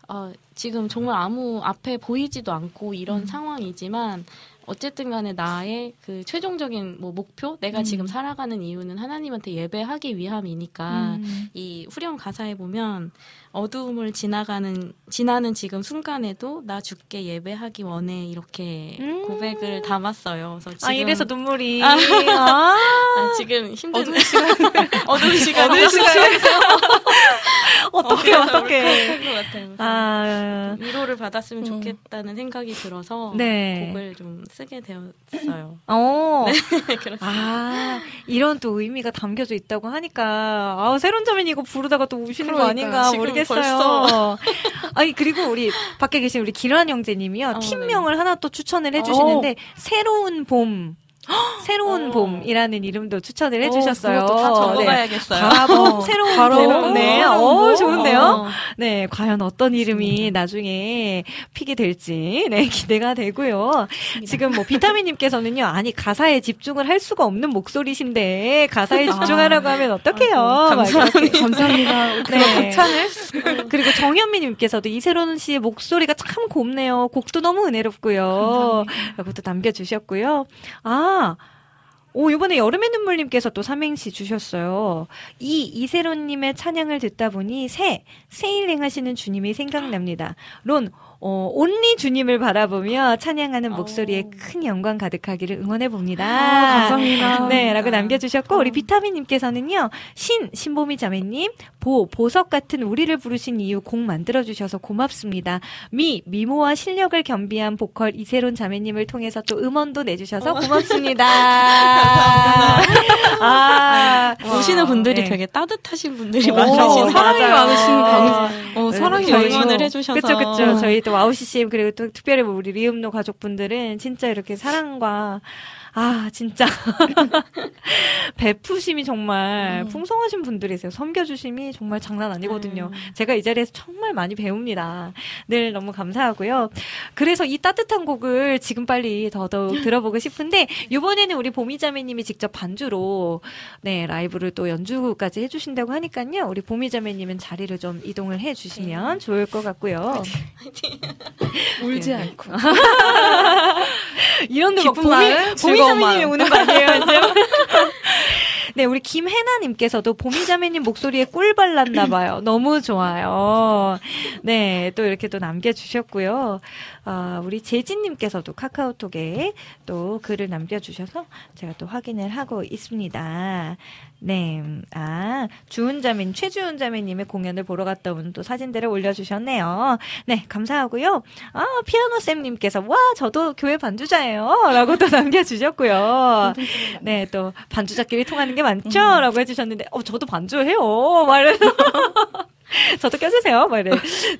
어, 지금 정말 아무 앞에 보이지도 않고 이런 음. 상황이지만 어쨌든 간에 나의 그 최종적인 뭐 목표 내가 음. 지금 살아가는 이유는 하나님한테 예배하기 위함이니까 음. 이 후렴 가사에 보면 어두움을 지나가는 지나는 지금 순간에도 나 죽게 예배하기 원해 이렇게 음. 고백을 담았어요. 그래서 지금 아 이래서 눈물이 아, 아. 아 지금 힘든 어두운 시간 <laughs> 어두운 시간 어두운 시간에서 어떻게 어떻게 아 위로를 받았으면 음. 좋겠다는 생각이 들어서 네. 곡을 좀 쓰게 되었어요. 어. <laughs> 네, 아 이런 또 의미가 담겨져 있다고 하니까 아 새로운 자매 이거 부르다가 또 우시는 그러니까, 거 아닌가 모르겠어요. 모르겠어요. 아니 그리고 우리 밖에 계신 우리 기란 형제님이요 어, 팀명을 네. 하나 또 추천을 해주시는데 오. 어. 새로운 봄. <gasps> 새로운 어. 봄이라는 이름도 추천을 어, 해주셨어요. 어, 다 적어봐야겠어요. 네. 가봄, 새로운 바로, 봄. 네, 어, 좋은데요? 어. 네, 과연 어떤 이름이 나중에 피게 될지, 네, <laughs> 기대가 되고요. 지금 뭐 비타민님께서는요, 아니, 가사에 집중을 할 수가 없는 목소리신데, 가사에 아. 집중하라고 하면 어떡해요? 아, 감사합니다. 감사합니다. 네. 찬을 그리고 정현미님께서도 이세론 씨의 목소리가 참 곱네요. 곡도 너무 은혜롭고요. 또 남겨주셨고요. 아, 오, 이번에 여름의 눈물님께서 또 삼행시 주셨어요. 이 이세론님의 찬양을 듣다 보니 새, 새일행 하시는 주님이 생각납니다. 론, 어, 온리 주님을 바라보며 찬양하는 목소리에 오. 큰 영광 가득하기를 응원해 봅니다. 아, 감사합니다. 네, 라고 남겨주셨고, 우리 비타민님께서는요, 신, 신보미 자매님, 보, 보석 같은 우리를 부르신 이유 곡 만들어주셔서 고맙습니다. 미, 미모와 실력을 겸비한 보컬 이세론 자매님을 통해서 또 음원도 내주셔서 고맙습니다. 아, 오시는 분들이 네. 되게 따뜻하신 분들이 많으신 사랑이 많으신 방, 어, 사랑이 응원을 해주셔서. 그쵸, 그쵸. 저희 또 와우씨씨 그리고 또 특별히 뭐 우리 리음노 가족분들은 진짜 이렇게 사랑과 아, 진짜. <laughs> 베푸심이 정말 음. 풍성하신 분들이세요. 섬겨주심이 정말 장난 아니거든요. 음. 제가 이 자리에서 정말 많이 배웁니다. 늘 너무 감사하고요. 그래서 이 따뜻한 곡을 지금 빨리 더더욱 <laughs> 들어보고 싶은데, 이번에는 우리 보미자매님이 직접 반주로, 네, 라이브를 또 연주까지 해주신다고 하니까요. 우리 보미자매님은 자리를 좀 이동을 해주시면 네. 좋을 것 같고요. <laughs> 울지 네. 않고. 이런 데 기쁜 보미, 보미 보미자매님이 우는 거 아니에요? <laughs> 네, 우리 김혜나님께서도 보미자매님 목소리에 꿀 발랐나 봐요. 너무 좋아요. 네, 또 이렇게 또 남겨주셨고요. 어, 우리 재진님께서도 카카오톡에 또 글을 남겨주셔서 제가 또 확인을 하고 있습니다. 네. 아, 주은 자매, 최주은 자매님의 공연을 보러 갔다 온 또 사진들을 올려주셨네요. 네, 감사하고요. 아, 피아노쌤님께서, 와, 저도 교회 반주자예요. 라고 또 <laughs> 남겨주셨고요. 네, 또 반주자끼리 통하는 게 많죠? 라고 해주셨는데, 어, 저도 반주해요. 말해서. <laughs> <laughs> 저도 껴주세요. 뭐 이래.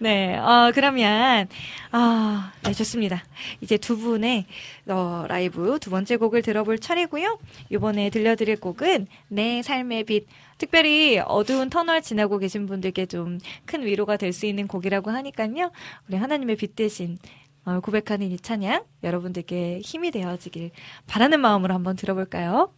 네. 어, 그러면, 아, 네, 좋습니다. 이제 두 분의, 어, 라이브 두 번째 곡을 들어볼 차례고요. 이번에 들려드릴 곡은 내 삶의 빛. 특별히 어두운 터널 지나고 계신 분들께 좀 큰 위로가 될 수 있는 곡이라고 하니까요. 우리 하나님의 빛 대신 어, 고백하는 이 찬양 여러분들께 힘이 되어지길 바라는 마음으로 한번 들어볼까요?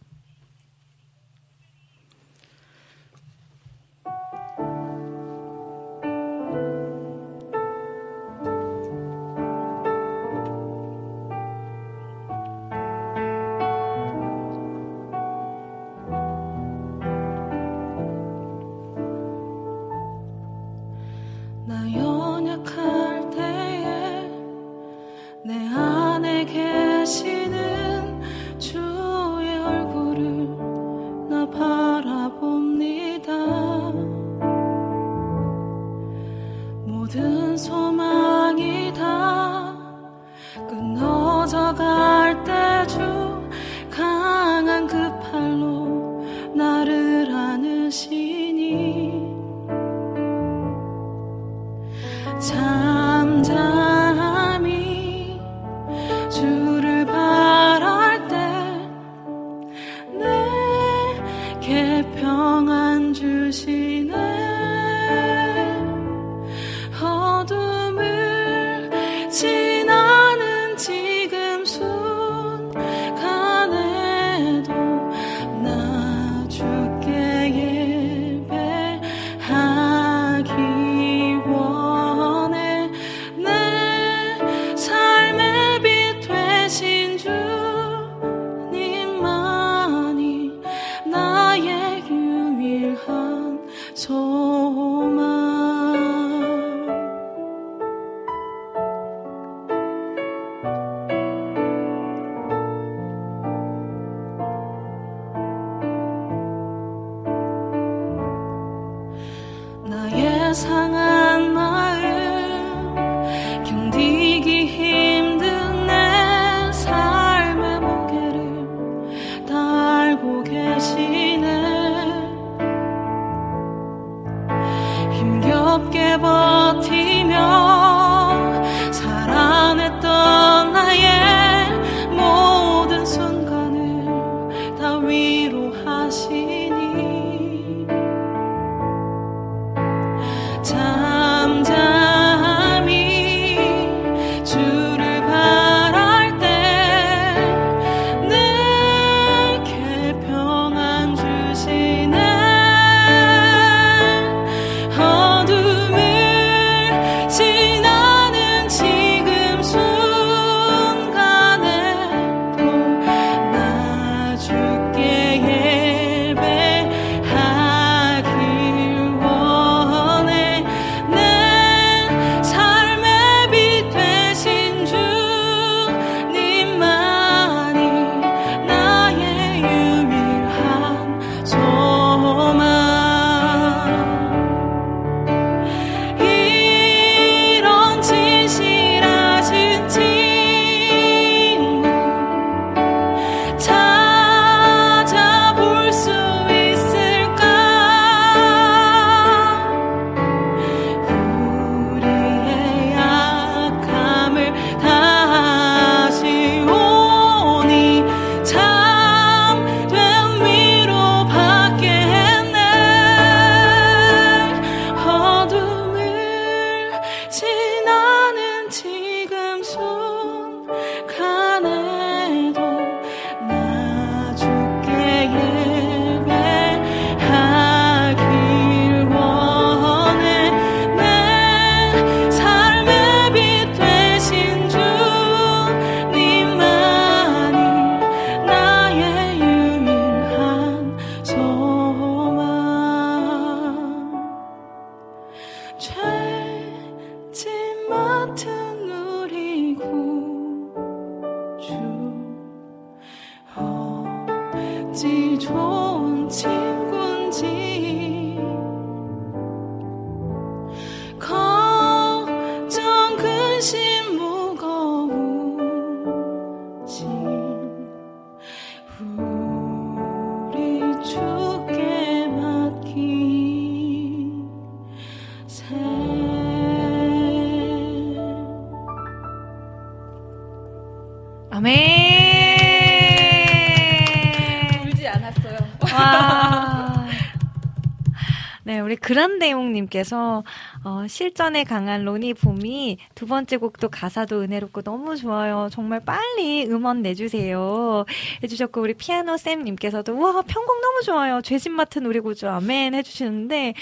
그란데용님께서 어, 실전에 강한 로니 봄이 두 번째 곡도 가사도 은혜롭고 너무 좋아요. 정말 빨리 음원 내주세요. 해주셨고 우리 피아노 쌤님께서도 와 편곡 너무 좋아요. 죄진 맡은 우리 고주 아멘 해주시는데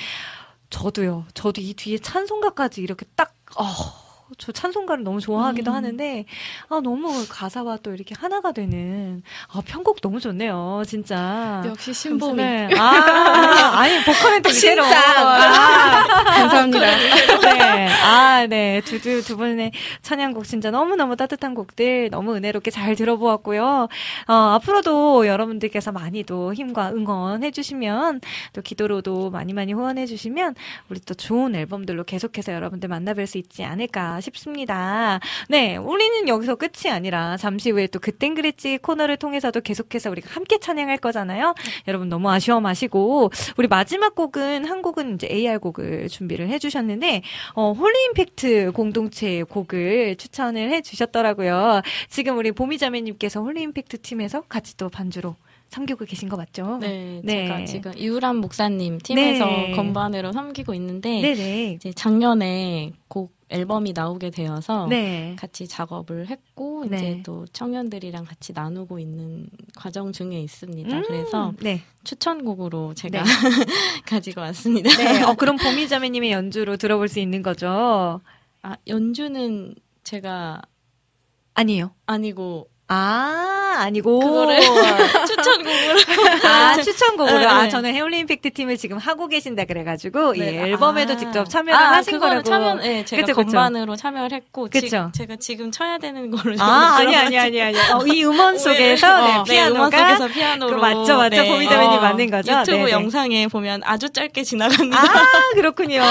저도요. 저도 이 뒤에 찬송가까지 이렇게 딱 어. 저 찬송가를 너무 좋아하기도 음. 하는데 아 너무 가사와 또 이렇게 하나가 되는 아 편곡 너무 좋네요 진짜. 역시 신보미. <laughs> 네. 아 아니 보컬멘트 진짜. 아, 감사합니다. 네아네. 두두 두 분의 찬양곡 진짜 너무 너무 따뜻한 곡들 너무 은혜롭게 잘 들어보았고요. 어 앞으로도 여러분들께서 많이 도 힘과 응원해 주시면 또 기도로도 많이 많이 후원해 주시면 우리 또 좋은 앨범들로 계속해서 여러분들 만나뵐 수 있지 않을까 싶습니다. 네, 우리는 여기서 끝이 아니라 잠시 후에 또 그땐 그랬지 코너를 통해서도 계속해서 우리가 함께 찬양할 거잖아요. 여러분 너무 아쉬워 마시고 우리 마지막 곡은 한 곡은 이제 AR 곡을 준비를 해주셨는데 어, Holy Impact 공동체 곡을 추천을 해주셨더라고요. 지금 우리 보미자매님께서 Holy Impact 팀에서 같이 또 반주로 섬기고 계신 거 맞죠? 네, 네. 제가 지금 이우람 목사님 팀에서 네. 건반으로 섬기고 있는데 네네. 이제 작년에 곡 앨범이 나오게 되어서 네. 같이 작업을 했고 네. 이제 또 청년들이랑 같이 나누고 있는 과정 중에 있습니다. 음, 그래서 네. 추천곡으로 제가 네. <laughs> 가지고 왔습니다. 네, 어, 그럼 보미자매님의 연주로 들어볼 수 있는 거죠? 아 연주는 제가 아니에요. 아니고 아, 아니고. 그거를 <laughs> 추천곡으로. 아, 추천곡으로. 네, 아, 네. 저는 임팩트 팀을 지금 하고 계신다 그래가지고, 네. 이 앨범에도 아. 직접 참여를 아, 하신 거라고. 참여, 네, 제가 그쵸, 건반으로 그쵸. 참여를 했고, 그쵸. 지, 제가 지금 쳐야 되는 거를. 아, <laughs> 아니, 아니, 아니, 아니. 어, 이 음원 속에서, 네, 어, 네, 피아노가. 음원 속에서 피아노로. 맞죠, 맞죠. 네. 보미자매님 어, 맞는 거죠. 유튜브. 영상에 보면 아주 짧게 지나갑니다. 아, 그렇군요.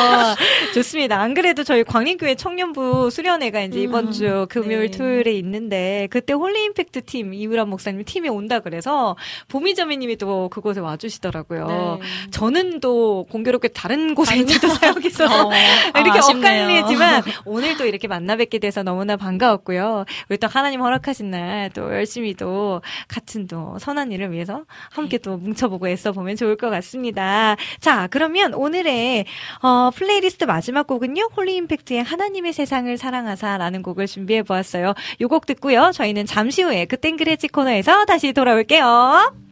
좋습니다. 안 그래도 저희 광림교회 청년부 수련회가 이제 이번 음, 주 금요일, 네. 토요일에 있는데, 그때 Holy Impact 팀 이우람 목사님 팀이 온다 그래서 보미자매님이 또 그곳에 와주시더라고요. 네. 저는 또 공교롭게 다른 곳에 있는데도 <laughs> 사역이 있어서 어, 이렇게 아, 엇갈리지만 <laughs> 오늘 또 이렇게 만나 뵙게 돼서 너무나 반가웠고요. 우리 또 하나님 허락하신 날 또 열심히 또 같은 또 선한 일을 위해서 함께 또 뭉쳐보고 애써 보면 좋을 것 같습니다. 자 그러면 오늘의 어, 플레이리스트 마지막 곡은요 Holy Impact의 하나님이 세상을 사랑하사라는 곡을 준비해 보았어요. 이 곡 듣고요 저희는 잠시 후에 그땐 그랬지 코너에서 다시 돌아올게요.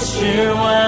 是万。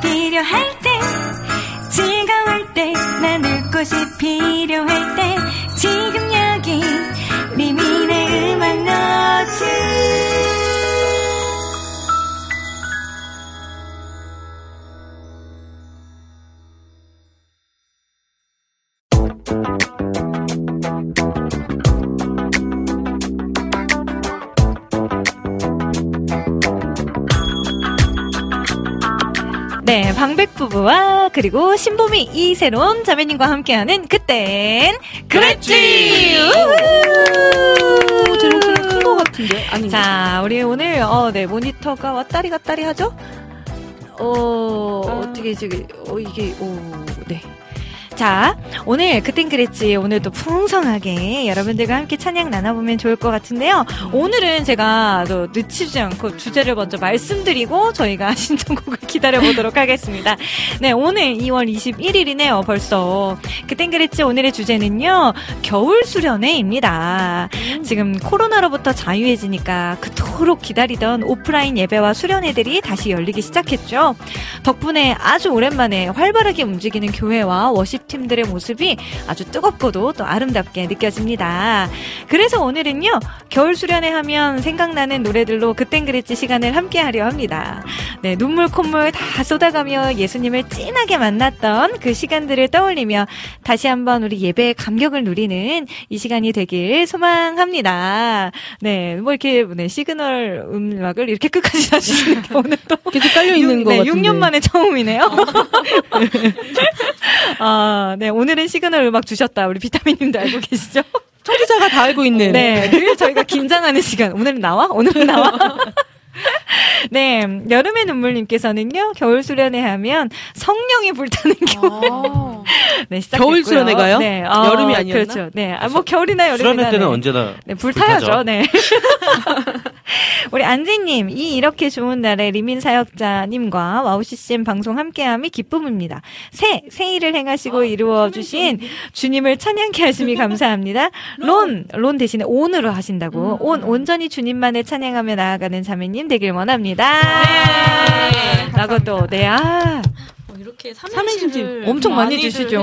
필요할 때 즐거울 때 나눌 곳이 필요할 때 지금 여기 미미의 음악 노트 네, 방백 부부와 그리고 신보미 이새로운 자매님과 함께하는 그땐 그랬지. 큰것 같은데. 아니. 자, 우리 오늘 어, 네 모니터가 왔다리 갔다리 하죠. 어, 아. 어떻게 저기 어 이게 오, 네. 자, 오늘 그땐 그랬지. 오늘도 풍성하게 여러분들과 함께 찬양 나눠보면 좋을 것 같은데요. 오늘은 제가 또 늦추지 않고 주제를 먼저 말씀드리고 저희가 <laughs> 신청곡을 기다려보도록 하겠습니다. 네, 오늘 2월 21일이네요. 벌써. 그땐 그랬지. 오늘의 주제는요. 겨울 수련회입니다. 지금 코로나로부터 자유해지니까 그토록 기다리던 오프라인 예배와 수련회들이 다시 열리기 시작했죠. 덕분에 아주 오랜만에 활발하게 움직이는 교회와 워십 팀들의 모습이 아주 뜨겁고도 또 아름답게 느껴집니다. 그래서 오늘은요, 겨울 수련회 하면 생각나는 노래들로 그땐 그랬지 시간을 함께 하려 합니다. 네, 눈물, 콧물 다 쏟아가며 예수님을 찐하게 만났던 그 시간들을 떠올리며 다시 한번 우리 예배의 감격을 누리는 이 시간이 되길 소망합니다. 네, 뭐 이렇게 네, 시그널 음악을 이렇게 끝까지 <laughs> 다시는 게 오늘 또 계속 깔려 있는 거 네, 같은데. 6년 만에 처음이네요. <laughs> <laughs> 아, 네. 오늘은 시그널 음악 주셨다. 우리 비타민님도 알고 <laughs> 계시죠? 청취자가 다 알고 있는. 네. 늘 저희가 <laughs> 긴장하는 시간. 오늘은 나와? 오늘은 나와? <laughs> <laughs> 네, 여름의 눈물님께서는요, 겨울 수련회 하면 성령이 불타는 겨울. 아~ 네, 시작했고요. 겨울 수련회 가요? 네, 어, 여름이 아니었나? 그렇죠. 네, 아, 뭐 겨울이나 여름이나. 수련회 때는 네. 언제나 네, 불타야죠. 네. <laughs> 우리 안지님, 이 이렇게 좋은 날에 리민 사역자님과 WOW CCM 방송 함께함이 기쁨입니다. 새, 새일을 행하시고 아, 이루어주신 주님을 찬양케 하심이 감사합니다. 론, 론 대신에 온으로 하신다고. 음. 온, 온전히 주님만을 찬양하며 나아가는 자매님 되길 원합니다. 네. 라고 또, 네, 아. 이렇게 삼행시를 엄청 많이 주시죠.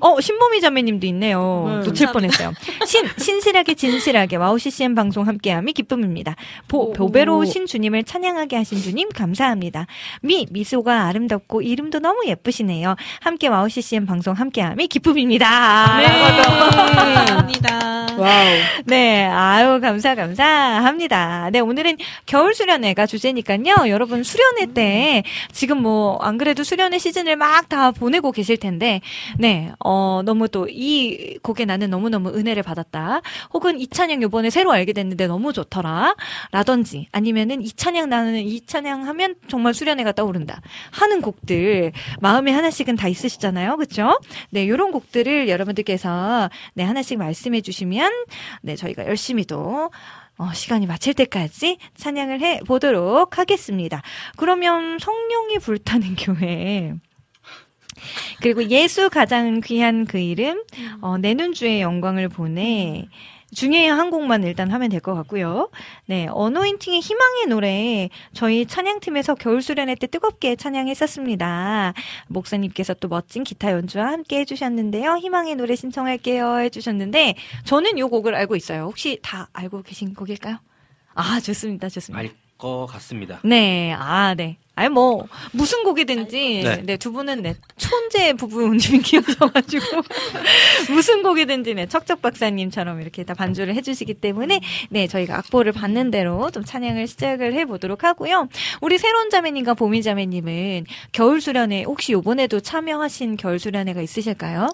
어, 신보미 자매님도 있네요. 네, 놓칠 뻔했어요. 신, 신실하게 진실하게 WOW CCM 방송 함께함이 기쁨입니다. 보, 보배로우신 주님을 찬양하게 하신 주님 감사합니다. 미, 미소가 아름답고 이름도 너무 예쁘시네요. 함께 WOW CCM 방송 함께함이 기쁨입니다. 네. 감사합니다. 와우. 네, 아유, 감사, 감사합니다. 네, 오늘은 겨울 수련회가 주제니까요. 여러분 수련회 때 지금 뭐, 안 그래도 수련회 시즌 을 막 다 보내고 계실 텐데, 네, 어, 너무 또 이 곡에 나는 너무너무 은혜를 받았다. 혹은 이 찬양 요번에 새로 알게 됐는데 너무 좋더라. 라든지, 아니면은 이 찬양 나는 이 찬양 하면 정말 수련회가 떠오른다. 하는 곡들, 마음에 하나씩은 다 있으시잖아요. 그쵸? 네, 요런 곡들을 여러분들께서, 네, 하나씩 말씀해 주시면, 네, 저희가 열심히 또, 어, 시간이 마칠 때까지 찬양을 해 보도록 하겠습니다. 그러면 성령이 불타는 <laughs> 교회. 그리고 예수 가장 귀한 그 이름, 어, 내눈 주의 영광을 보내. 중에 한 곡만 일단 하면 될 것 같고요. 네, 어노인팅의 희망의 노래 저희 찬양팀에서 겨울 수련회 때 뜨겁게 찬양했었습니다. 목사님께서 또 멋진 기타 연주와 함께 해주셨는데요. 희망의 노래 신청할게요 해주셨는데 저는 이 곡을 알고 있어요. 혹시 다 알고 계신 곡일까요? 아 좋습니다, 좋습니다. 알 것 같습니다. 네, 아 네. 아니 뭐 무슨 곡이든지 네. 네, 두 분은 네 촌제 부부님이 <laughs> 키우셔가지고 <laughs> 무슨 곡이든지 네 척척 박사님처럼 이렇게 다 반주를 해주시기 때문에 네 저희가 악보를 받는 대로 좀 찬양을 시작을 해보도록 하고요. 우리 새로운 자매님과 보미 자매님은 겨울 수련회 혹시 요번에도 참여하신 겨울 수련회가 있으실까요?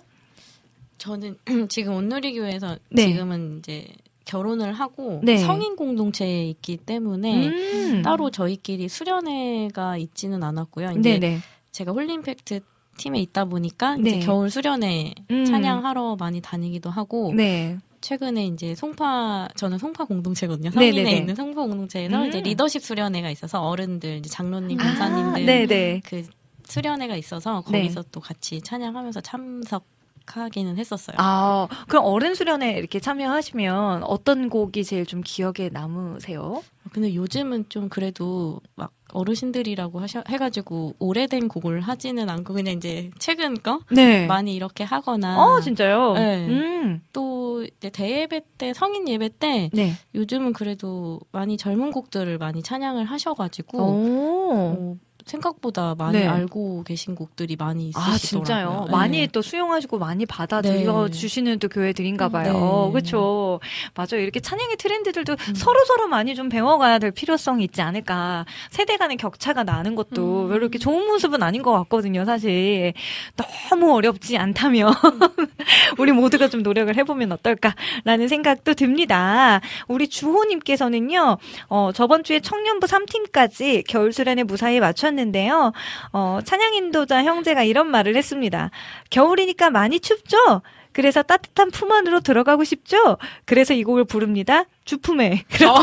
저는 <clears throat> 지금 온누리 교회에서 네. 지금은 이제 결혼을 하고 네. 성인 공동체에 있기 때문에 음. 따로 저희끼리 수련회가 있지는 않았고요. 이제 네네. 제가 홀림팩트 팀에 있다 보니까 네. 이제 겨울 수련회 음. 찬양하러 많이 다니기도 하고 네. 최근에 이제 송파 저는 송파 공동체거든요. 성인에 네네네. 있는 송파 공동체에서 음. 이제 리더십 수련회가 있어서 어른들 이제 장로님, 아, 권사님들 네네. 그 수련회가 있어서 네. 거기서 또 같이 찬양하면서 참석 하기는 했었어요. 아, 그럼 어른 수련회 이렇게 참여하시면 어떤 곡이 제일 좀 기억에 남으세요? 근데 요즘은 좀 그래도 막 어르신들이라고 하셔, 해가지고 오래된 곡을 하지는 않고 그냥 이제 최근 거 네. 많이 이렇게 하거나. 어 진짜요? 네. 음. 또 이제 대예배 때 성인 예배 때 네. 요즘은 그래도 많이 젊은 곡들을 많이 찬양을 하셔가지고 어, 생각보다 많이 네. 알고 계신 곡들이 많이 있으시더라고요. 아 진짜요? 네. 많이 또 수용하시고 많이 받아들여 네. 주시는 또 교회들인가 봐요. 네. 그렇죠. 맞아요. 이렇게 찬양의 트렌드들도 음. 서로 서로 많이 좀 배워가야 될 필요성이 있지 않을까. 세대 간의 격차가 나는 것도 음. 이렇게 좋은 모습은 아닌 것 같거든요. 사실 너무 어렵지 않다면 음. <laughs> 우리 모두가 좀 노력을 해보면 어떨까라는 생각도 듭니다. 우리 주호님께서는요. 어, 저번 주에 청년부 3팀까지 겨울 수련회 무사히 맞췄 하셨는데요. 어, 찬양 인도자 형제가 이런 말을 했습니다. 겨울이니까 많이 춥죠? 그래서 따뜻한 품 안으로 들어가고 싶죠? 그래서 이 곡을 부릅니다. 주품에. <laughs> 어.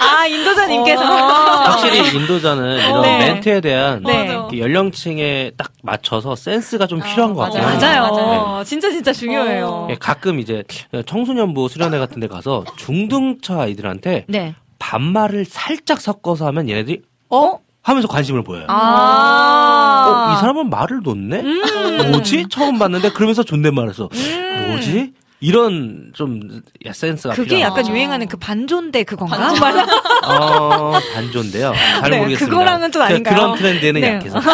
아, 인도자님께서. 어. 확실히 인도자는 이런 네. 멘트에 대한 네. 연령층에 딱 맞춰서 센스가 좀 필요한 것 같아요. 맞아요. 맞아요. 진짜 진짜 중요해요. 어. 예, 가끔 이제 청소년부 수련회 같은 데 가서 중등차 아이들한테 네. 반말을 살짝 섞어서 하면 얘네들이 어? 하면서 관심을 보여요. 아~ 어, 이 사람은 말을 놓네? 음~ 뭐지? 처음 봤는데 그러면서 존댓말을 써. 음~ 뭐지? 이런 좀 센스가 그게 필요한. 약간 유행하는 그 반존대 그건가? 반존 어, 반존대요. 잘 네, 모르겠습니다. 그거랑은 좀 아닌가요? 그런 트렌드에는 네. 약해서. <laughs>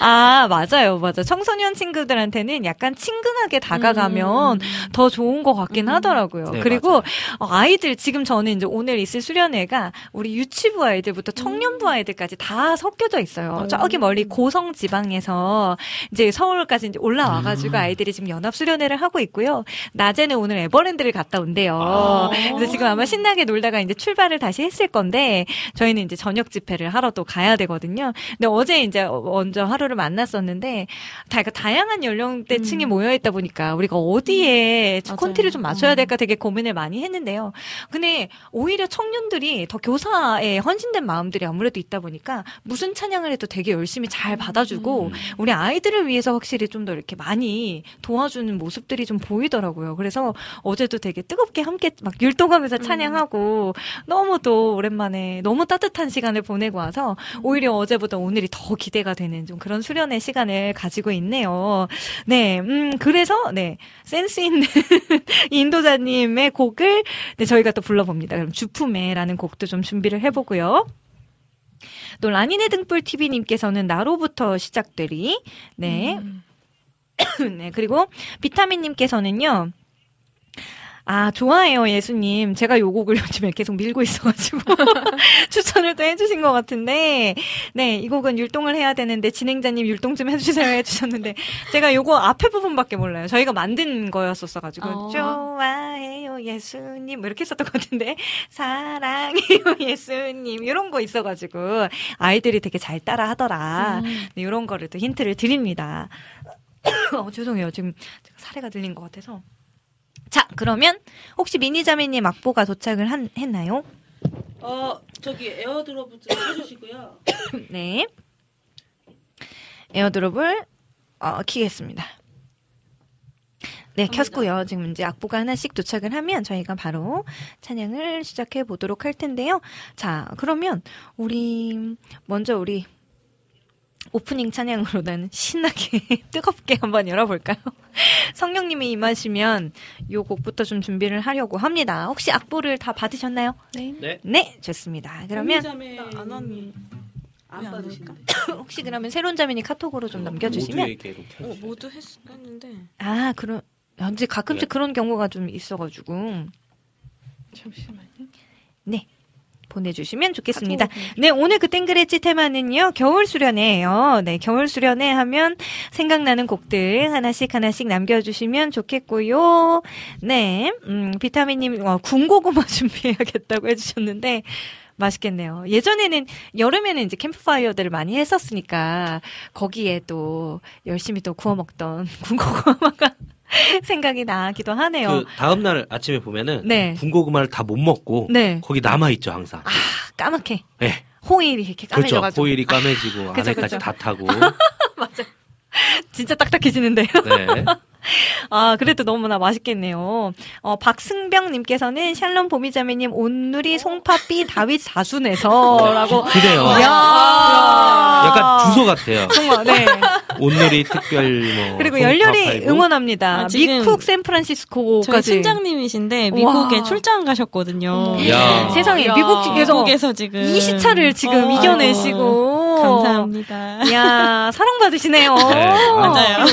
아, 맞아요. 맞아. 청소년 친구들한테는 약간 친근하게 다가가면 음. 더 좋은 것 같긴 음. 하더라고요. 네, 그리고 맞아요. 아이들, 지금 저는 이제 오늘 있을 수련회가 우리 유치부 아이들부터 청년부 음. 아이들까지 다 섞여져 있어요. 음. 저기 멀리 고성 지방에서 이제 서울까지 이제 올라와가지고 음. 아이들이 지금 연합 수련회를 하고 있고요. 낮에는 오늘 에버랜드를 갔다 온대요. 아. 그래서 지금 아마 신나게 놀다가 이제 출발을 다시 했을 건데 저희는 이제 저녁 집회를 하러 또 가야 되거든요. 근데 어제 이제 먼저 하루를 만났었는데 다 그러니까 다양한 연령대층이 음. 모여 있다 보니까 우리가 어디에 음. 콘티를 좀 맞춰야 음. 될까 되게 고민을 많이 했는데요. 근데 오히려 청년들이 더 교사에 헌신된 마음들이 아무래도 있다 보니까 무슨 찬양을 해도 되게 열심히 잘 받아주고 음. 우리 아이들을 위해서 확실히 좀 더 이렇게 많이 도와주는 모습들이 좀 보이더라고요. 그래서 어제도 되게 뜨겁게 함께 막 율동하면서 음. 찬양하고 너무 또 오랜만에 너무 따뜻한 시간을 보내고 와서 오히려 어제보다 오늘이 더 기대가 되는 좀 그런 수련의 시간을 가지고 있네요. 네, 음, 그래서, 네, 센스 있는 <laughs> 인도자님의 곡을, 네, 저희가 또 불러봅니다. 그럼 주품에라는 곡도 좀 준비를 해보고요. 또 라니네 등불 TV님께서는 나로부터 시작되리. 네. 음. <coughs> 네, 그리고 비타민님께서는요. 아, 좋아해요, 예수님. 제가 요 곡을 <laughs> 요즘에 계속 밀고 있어가지고 <laughs> 추천을 또 해주신 것 같은데, 네, 이 곡은 율동을 해야 되는데 진행자님 율동 좀 해주세요 해주셨는데, 제가 요거 앞에 부분밖에 몰라요. 저희가 만든 거였었어가지고, 어. 좋아해요, 예수님. 뭐 이렇게 했었던 것 같은데, 사랑해요, <laughs> 예수님. 이런 거 있어가지고, 아이들이 되게 잘 따라 하더라. 음. 네, 이런 거를 또 힌트를 드립니다. <coughs> 어, 죄송해요. 지금 제가 사레가 들린 것 같아서. 자, 그러면 혹시 민희자매님 악보가 도착을 한, 했나요? 어, 저기 AirDrop 좀 해주시고요. <coughs> 네. AirDrop을 어, 키겠습니다. 네, 켰고요. 지금 이제 악보가 하나씩 도착을 하면 저희가 바로 찬양을 시작해 보도록 할 텐데요. 자, 그러면 우리 먼저 우리 오프닝 찬양으로는 신나게 <laughs> 뜨겁게 한번 열어볼까요? <laughs> 성령님이 임하시면 요 곡부터 좀 준비를 하려고 합니다. 혹시 악보를 다 받으셨나요? 네. 네, 네 좋습니다. 그러면 안원 안 받으실까? <coughs> 혹시 그러면 새로운 자매님 카톡으로 좀 남겨주시면 어, 모두 했, 했는데 아 그런 이제 가끔씩 네. 그런 경우가 좀 있어가지고 잠시만요. 네. 보내주시면 좋겠습니다. 네, 오늘 그 땡그레지 테마는요, 겨울 수련회예요. 네, 겨울 수련회 하면 생각나는 곡들 하나씩 하나씩 남겨주시면 좋겠고요. 네, 음, 비타민님, 어, 군고구마 <laughs> 준비해야겠다고 해주셨는데, 맛있겠네요. 예전에는 여름에는 이제 캠프파이어들을 많이 했었으니까 거기에 또 열심히 또 구워 먹던 <laughs> 군고구마가 <laughs> 생각이 나기도 하네요. 그 다음 날 아침에 보면은 네. 군고구마를 다 못 먹고 네. 거기 남아 있죠 항상. 아 까맣게. 네. 호일이 이렇게 까매져가지고. 그렇죠. 호일이 까매지고 <laughs> 아, 안에까지 그쵸. 다 타고. <laughs> 맞아. 진짜 딱딱해지는데요. 네. 아, 그래도 너무나 맛있겠네요. 어, 박승병님께서는 샬롬 보미자매님 온누리 송파 삐 다윗 사순에서라고. 그래요. 야 약간 주소 같아요. 정말, 네. 온누리 특별 뭐. 그리고 열렬히 응원합니다. 아, 미국 샌프란시스코까지. 팀장님이신데 미국에 와. 출장 가셨거든요. 야. 세상에 야. 미국 에서, 미국에서 지금 이 시차를 지금 어. 이겨내시고. 감사합니다. 야 사랑받으시네요. 네, 맞아요.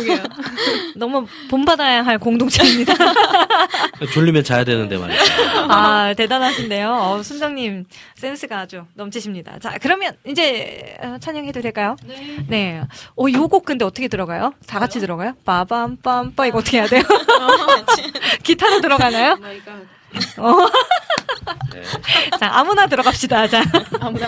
너무 본받아야 할 공동체입니다. <laughs> 졸리면 자야 되는데 말이죠. 아, 대단하신데요. 어, 순정님 센스가 아주 넘치십니다. 자, 그러면 이제 어, 찬양해도 될까요? 네. 네. 어, 요 곡 근데 어떻게 들어가요? 다 같이 들어가요? 빠밤빰빠 이거 어떻게 해야 돼요? <laughs> <laughs> 기타로 들어가나요? 어. 네. 자, 아무나 들어갑시다. 자. 아무나.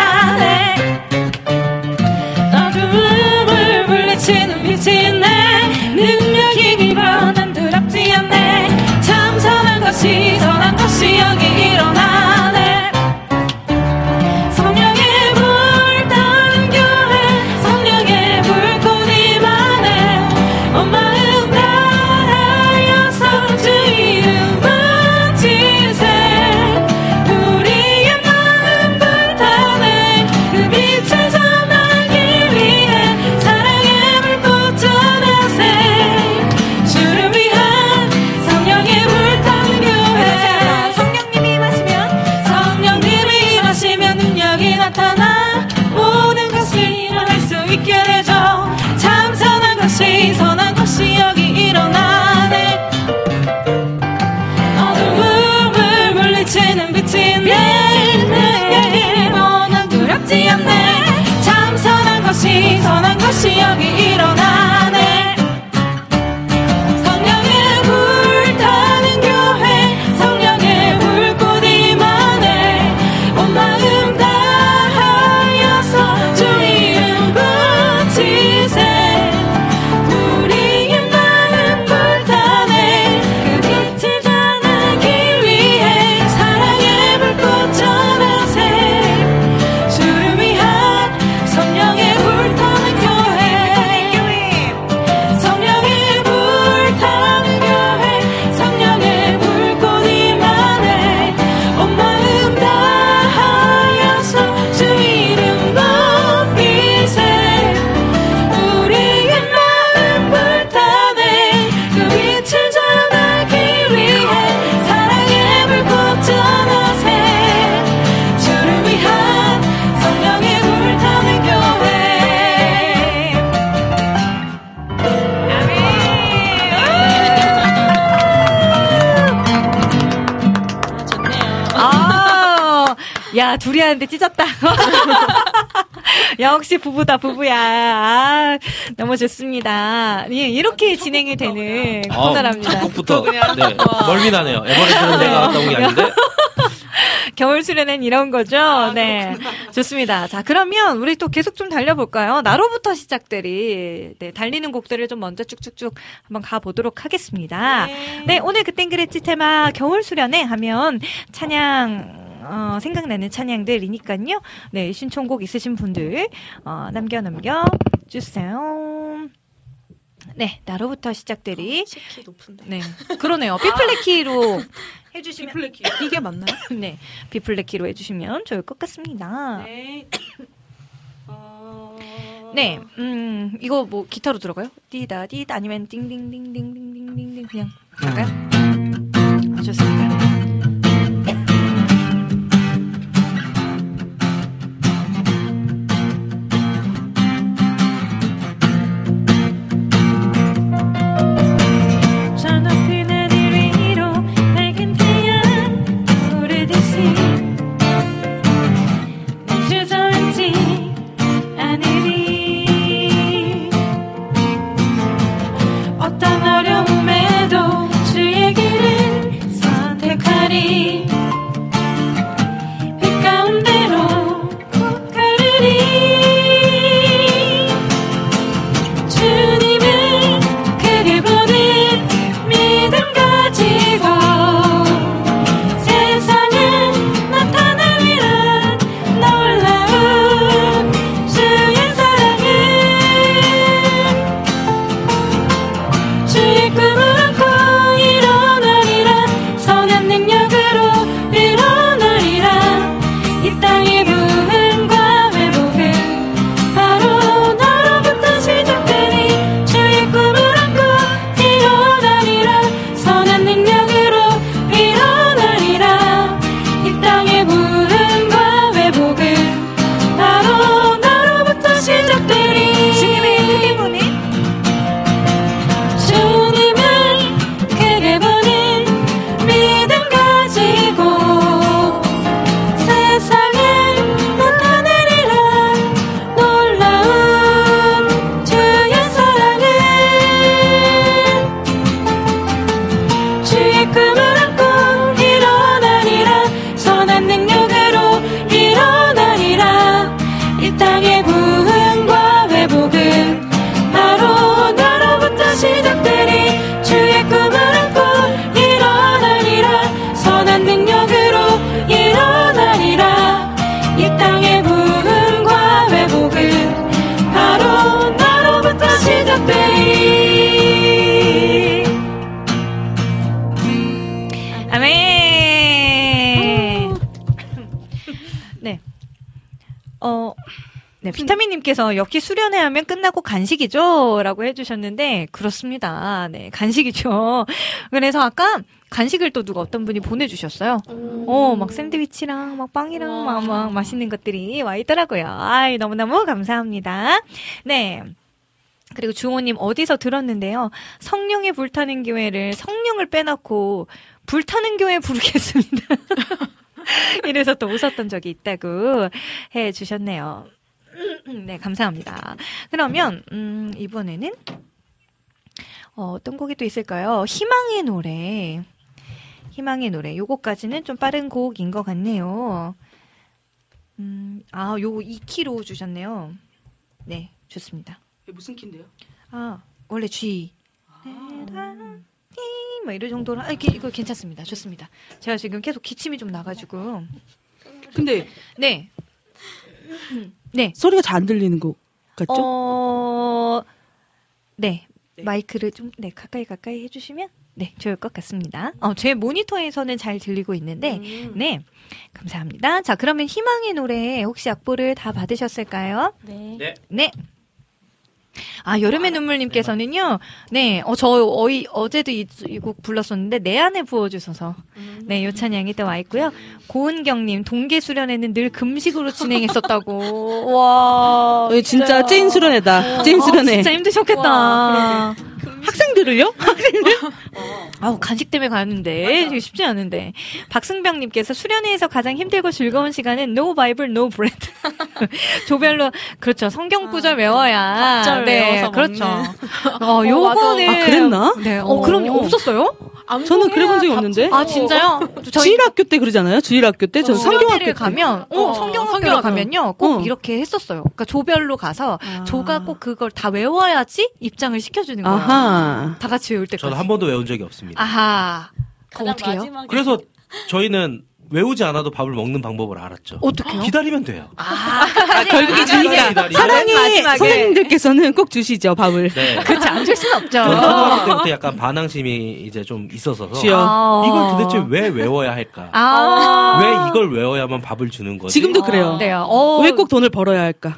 하는데 찢었다. <laughs> 역시 부부다, 부부야. 아, 너무 좋습니다. 예, 이렇게 진행이 되는 아, 코너랍니다. 첫부터 네, 멀미 나네요. 에버랜드는 내가 갔다 온게 아닌데. <laughs> 겨울 수련은 이런 거죠. 아, 네. 좋습니다. 자, 그러면 우리 또 계속 좀 달려볼까요? 나로부터 시작들이, 네, 달리는 곡들을 좀 먼저 쭉쭉쭉 한번 가보도록 하겠습니다. 네, 네 오늘 그땐 그랬지 테마 겨울 수련회 하면 찬양, 어, 생각나는 찬양들이니까요. 네, 신청곡 있으신 분들 어, 남겨 남겨 주세요. 네, 나로부터 시작들이 아, 키 높은데. 네, 그러네요. 비플레키로 <laughs> 해주시면 비플레키 이게 맞나요? <laughs> 네, 비플레키로 해주시면 좋을 것 같습니다. 네. 어. 네, 음, 이거 뭐 기타로 들어가요? 띠다 띠다 아니면 띵띵띵띵띵띵띵 그냥 들어가요? 좋습니다. 역시 수련회 하면 끝나고 간식이죠? 라고 해주셨는데, 그렇습니다. 네, 간식이죠. <laughs> 그래서 아까 간식을 또 누가 어떤 분이 보내주셨어요. 어, 막 샌드위치랑 막 빵이랑 막, 막 맛있는 것들이 와 있더라고요. 아이, 너무너무 감사합니다. 네. 그리고 주호님 어디서 들었는데요. 성령의 불타는 교회를 성령을 빼놓고 불타는 교회 부르겠습니다. <laughs> 이래서 또 웃었던 적이 있다고 해 주셨네요. 네, 감사합니다. 그러면, 음, 이번에는, 어, 어떤 곡이 또 있을까요? 희망의 노래. 희망의 노래. 요거까지는 좀 빠른 곡인 것 같네요. 음, 아, 요거 2키로 주셨네요. 네, 좋습니다. 무슨 키인데요? 아, 원래 G. 아. 뭐 이런 정도로 아, 이게 이거 괜찮습니다. 좋습니다. 제가 지금 계속 기침이 좀 나가지고. 근데 네. 네. 소리가 잘 안 들리는 것 같죠? 어... 네. 네. 마이크를 좀, 네, 가까이 가까이 해주시면, 네, 좋을 것 같습니다. 어, 제 모니터에서는 잘 들리고 있는데, 음. 네. 감사합니다. 자, 그러면 희망의 노래 혹시 악보를 다 받으셨을까요? 네. 네. 네. 아, 여름의 눈물님께서는요, 네, 어, 저, 어이, 어제도 이곡 불렀었는데, 내 안에 부어주셔서, 네, 요 찬양이 또 와 있고요. 고은경님, 동계 수련회는 늘 금식으로 진행했었다고. <laughs> 와. 진짜 찐 수련회다. 찐 수련회. 어, 진짜 힘드셨겠다. 와, 학생들을요? <laughs> 학생들? 아우, 간식 때문에 가는데. 이게 쉽지 않은데. 박승병님께서 수련회에서 가장 힘들고 즐거운 시간은 No Bible, No Bread. <laughs> 조별로, 그렇죠. 성경 구절 아, 외워야. 네, 그렇죠. <laughs> 어, 요거는. 아, 그랬나? 네. 어, 그럼요. 없었어요? 저는 그래본 적이 없는데. 아 진짜요? 저희 주일학교 때 그러잖아요. 주일학교 때 저는 어, 성경학교 가면 어, 어 성경학교 가면요 꼭 어. 이렇게 했었어요. 그러니까 조별로 가서 아. 조가 꼭 그걸 다 외워야지 입장을 시켜주는 거예요. 아하. 다 같이 외울 때까지. 저는 한 번도 외운 적이 없습니다. 아하. 그럼 어떻게 해요? 그래서 <laughs> 저희는 외우지 않아도 밥을 먹는 방법을 알았죠. 어떻게요? 기다리면 돼요. 아, 아 결국에 주니까 사랑의 선생님들께서는 꼭 주시죠 밥을. 네. 그렇지 않을 수는 없죠. 초등학교 때부터 약간 반항심이 이제 좀 있어서 아~ 이걸 도대체 왜 외워야 할까? 아~ 왜 이걸 외워야만 밥을 주는 거지? 지금도 그래요. 아~ 어. 왜꼭 돈을 벌어야 할까?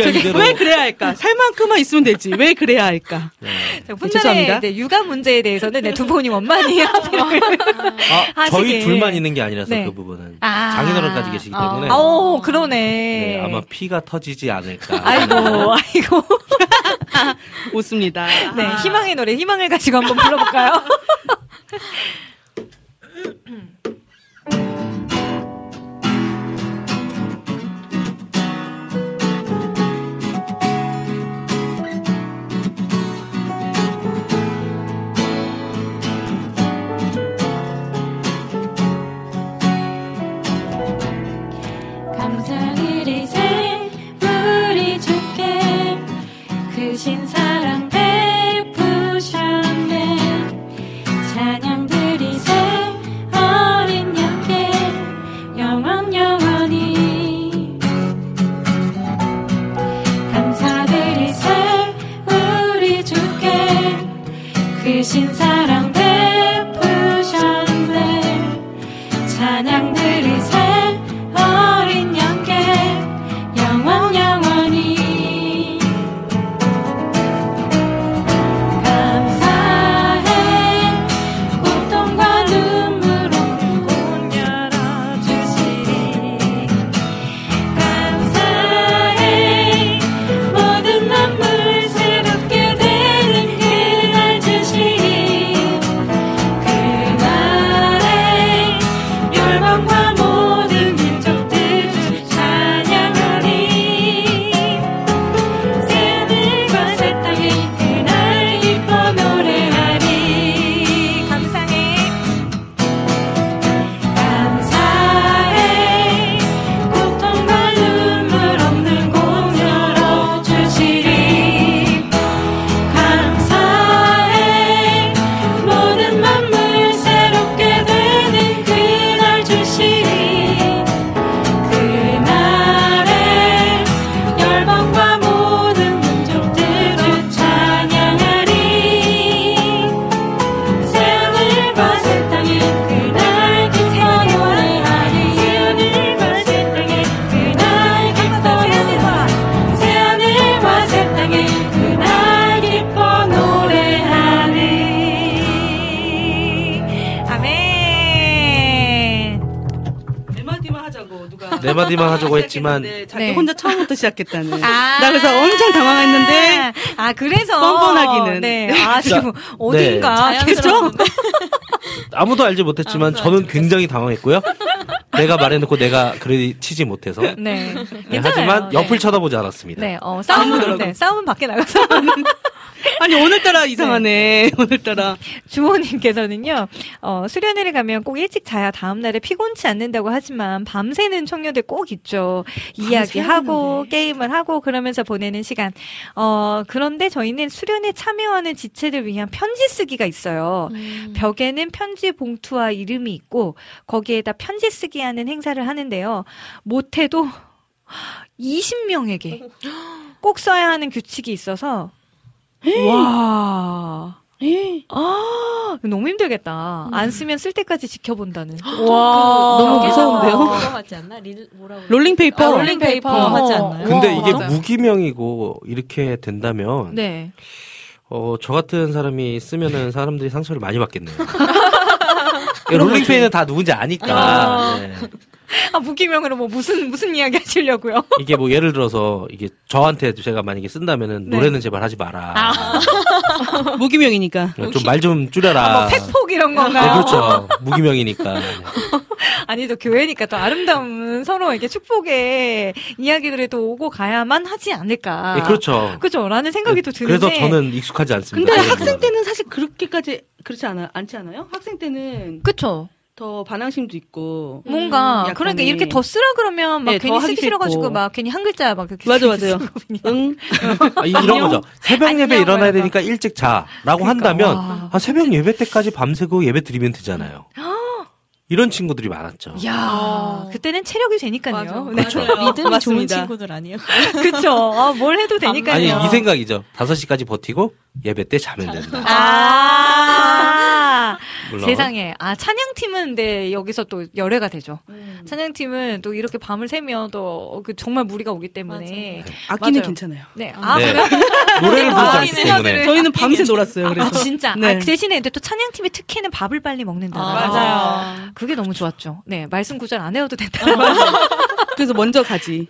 어? 저기, 왜 그래야 할까? 살 만큼만 있으면 되지. 왜 그래야 할까? 네. 죄송합니다. 네, 육아 문제에 대해서는 네, 두 분이 원만히 <laughs> 아, 저희 둘만 있는 게 아니라서 네. 그 부분은 아~ 장인어른까지 계시기 때문에. 아, 오, 그러네. 네, 아마 피가 터지지 않을까. 아이고, 아이고. <laughs> 웃습니다. 네, 희망의 노래, 희망을 가지고 한번 불러볼까요? <laughs> 네 마디만 하자고 했지만 자기 네. 혼자 처음부터 시작했다는. 아~ 나 그래서 엄청 당황했는데 아 그래서 뻔뻔하기는. 네. 아 지금 어딘가 네. 그죠? 아무도 알지 못했지만 아무도 저는 알지 굉장히 당황했고요. 내가 말해놓고 내가 그래 치지 못해서. <laughs> 네. 네 하지만 옆을 네. 쳐다보지 않았습니다. 네, 어, 싸움은, 네, 싸움은 밖에 나가서. <laughs> 아니 오늘따라 이상하네. 네. 오늘따라 주호님께서는요. 어, 수련회를 가면 꼭 일찍 자야 다음 날에 피곤치 않는다고 하지만 밤새는 청년들 꼭 있죠. 이야기하고 게임을 하고 그러면서 보내는 시간. 어, 그런데 저희는 수련회 참여하는 지체들 위한 편지 쓰기가 있어요. 음. 벽에는 편지 봉투와 이름이 있고 거기에다 편지 쓰기 하는 행사를 하는데요. 못해도 20명에게 꼭 써야 하는 규칙이 있어서 와. 아, 너무 힘들겠다. 음. 안 쓰면 쓸 때까지 지켜본다는. 와, 그, 너무 무서운데요? 그거 하지 않나? 릴, 뭐라고 롤링 페이퍼. 아, 롤링 페이퍼 어. 하지 않나요? 근데 이게 맞아요. 무기명이고 이렇게 된다면 네. 어, 저 같은 사람이 쓰면은 사람들이 상처를 많이 받겠네요. <laughs> 롤링페이는 다 누군지 아니까. 아. 네. 아, 무기명으로 뭐 무슨, 무슨 이야기 하시려고요? <laughs> 이게 뭐 예를 들어서 이게 저한테 제가 만약에 쓴다면은 네. 노래는 제발 하지 마라. 아. 무기명이니까. 좀 말좀 좀 줄여라. 아, 뭐 팩폭 이런 건가요? 네, 그렇죠. 무기명이니까. <laughs> 아니, 또 교회니까 또 아름다운 서로 이렇게 축복의 이야기들이 또 오고 가야만 하지 않을까. 네, 그렇죠. 그렇죠. 라는 생각이 네, 또 드는데. 그래서 저는 익숙하지 않습니다. 근데 학생 때는 사실 그렇게까지 그렇지 않아, 않지 않아요? 학생 때는. 그쵸. 더 반항심도 있고 뭔가 음, 그러니까 이렇게 더 쓰라 그러면 막 네, 괜히 쓰기 싫어가지고 막 괜히 한 글자 막 이렇게 맞아 맞아요. 응 아, 이런 거죠. 새벽 예배 일어나야 되니까 일찍 자라고 그러니까, 한다면 와, 한 새벽 예배 때까지 밤새고 예배 드리면 되잖아요. 이런 친구들이 많았죠. 야 그때는 체력이 되니까요. 네. 그렇죠. 리듬이 맞습니다. 좋은 친구들 아니에요? <laughs> 그렇죠. 아, 뭘 해도 되니까요. 아니 이 생각이죠. 5시까지 버티고 예배 때 자면 된다. 아 세상에 아 찬양팀은 근데 여기서 또 열애가 되죠. 음. 찬양팀은 또 이렇게 밤을 새면 또 그 정말 무리가 오기 때문에 네. 악기는 맞아요. 괜찮아요. 네. 아 네. <laughs> 노래를 부르지 않기 때문에 저희는 밤새 놀았어요. 그래서 아, 진짜. 네. 아, 그 대신에 근데 또 찬양팀의 특혜는 밥을 빨리 먹는다. 아, 맞아요. 그게 너무 좋았죠. 네 말씀 구절 안 해도 된다. 그래서 먼저 가지.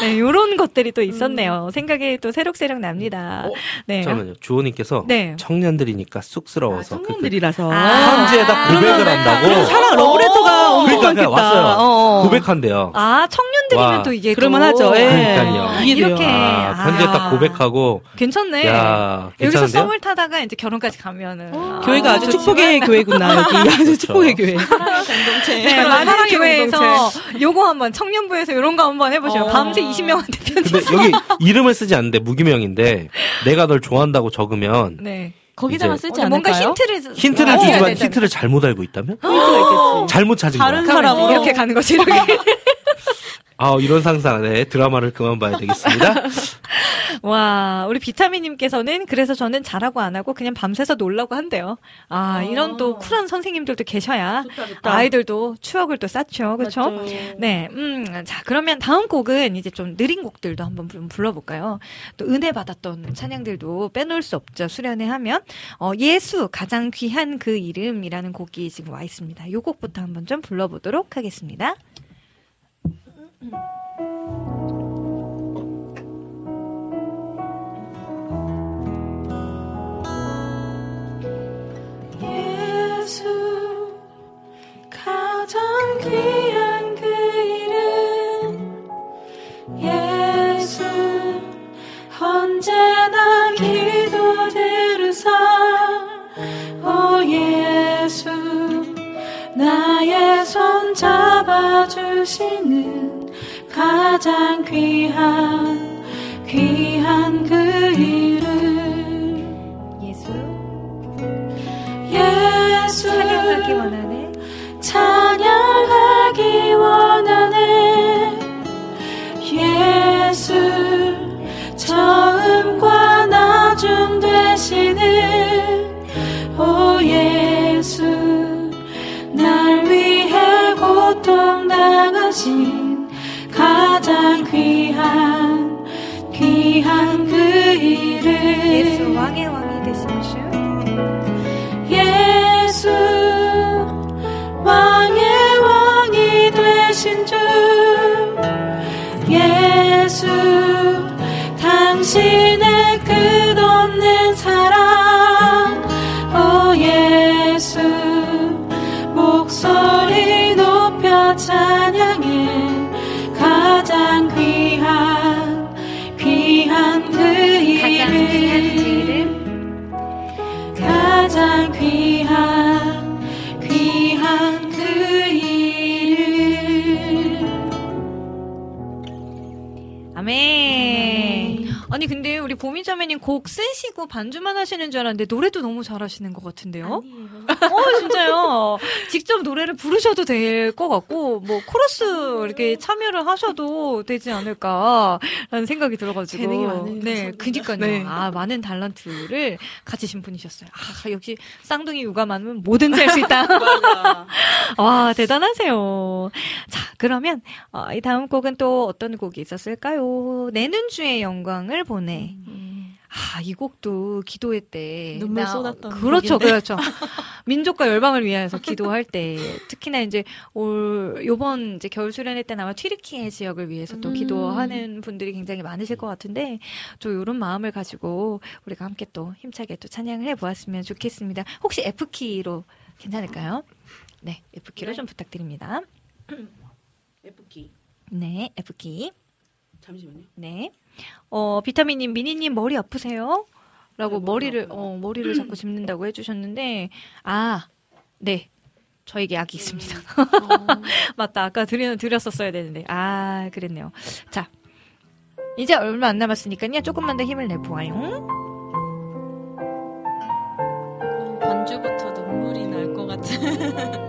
네, 요런 것들이 또 있었네요. 음. 생각이 또 새록새록 납니다. 어, 네. 잠깐만요. 주호님께서 네. 청년들이니까 쑥스러워서. 아, 청년들이라서. 그, 아, 편지에다 고백을 한다고. 사랑 러브레터가 어. 그러니까 왔어요. 어, 어. 고백한대요. 아, 청 년들이면 와. 또 이게 그럴만하죠. 예. 그러니까요. 이렇게 아, 편지에 딱 고백하고. 괜찮네. 야, 여기서 썸을 타다가 이제 결혼까지 가면은. 아, 교회가 아주 축복의 교회구나. <laughs> 여기 아주. 축복의 교회. 공동체. 네, 사랑 교회에서 요거 한번 청년부에서 이런 거 한번 해보시면 어. 밤새 20명한테 편지. 근데 여기 이름을 쓰지 않는데 무기명인데 내가 널 좋아한다고 적으면. 네. 거기다가 쓰지 않을까요? 뭔가 힌트를 힌트를 어, 주지만 네, 네, 네. 힌트를 잘못 알고 있다면? 어. 잘못 찾은 다른 거야. 사람 이렇게 가는 거지 이렇게. <laughs> 아, 이런 상상, 네, 드라마를 그만 봐야 되겠습니다. <laughs> 와, 우리 비타민님께서는 그래서 저는 잘하고 안 하고 그냥 밤새서 놀라고 한대요. 아, 아. 이런 또 쿨한 선생님들도 계셔야 좋다, 좋다. 아이들도 추억을 또 쌓죠. 그렇죠? 네. 음, 자, 그러면 다음 곡은 이제 좀 느린 곡들도 한번 좀 불러 볼까요? 또 은혜 받았던 찬양들도 빼놓을 수 없죠. 수련회 하면. 어, 예수, 가장 귀한 그 이름이라는 곡이 지금 와 있습니다. 요 곡부터 한번 좀 불러 보도록 하겠습니다. 예수 나의 손 잡아주시는 가장 귀한 귀한 그 이름. 예수. 예수. 찬양하기 원하네. 찬양하기 원하네. 예수 처음과 나중 되시는 오 예수 날 위해 고통 당하신 가장 귀한 귀한 그 이름 예수 왕의 왕이 되신 주 예수 왕의 왕이 되신 주 예수 당신의 끝없는 사랑. 예수 목소리 높여 찬 그 이름 아니 근데 우리 보미 자매님 곡 쓰시고 반주만 하시는 줄 알았는데 노래도 너무 잘하시는 것 같은데요? 아니에요. 어 진짜요. 직접 노래를 부르셔도 될 것 같고 뭐 코러스 이렇게 참여를 하셔도 되지 않을까라는 생각이 들어가지고 재능이 많은 네, 그니까요. 네. 아 많은 달란트를 가지신 분이셨어요. 아 역시 쌍둥이 육아 많으면 뭐든 할수 있다. <laughs> 와 대단하세요. 자 그러면 어, 이 다음 곡은 또 어떤 곡이 있었을까요? 내는 주의 영광을 보내. 아, 이 곡도 기도회 때. 눈물 나- 쏟았던 그렇죠, 곡인데. 그렇죠. <laughs> 민족과 열방을 위해서 기도할 때, 특히나 이제 올, 요번 이제 겨울 수련회 때는 아마 튀르키예 지역을 위해서 또 음. 기도하는 분들이 굉장히 많으실 것 같은데, 또 요런 마음을 가지고 우리가 함께 또 힘차게 또 찬양을 해 보았으면 좋겠습니다. 혹시 F키로 괜찮을까요? 네, F키로 좀 부탁드립니다. F키. 네, F키. 잠시만요. 네. 어, 비타민님, 미니님 머리 아프세요? 라고 머리를, 어, 머리를 자꾸 짚는다고 해주셨는데, 아, 네. 저에게 약이 있습니다. <laughs> 맞다. 아까 드리, 드렸었어야 되는데. 아, 그랬네요. 자. 이제 얼마 안 남았으니까요. 조금만 더 힘을 내보아요. 반주부터 눈물이 날 것 같은. <laughs>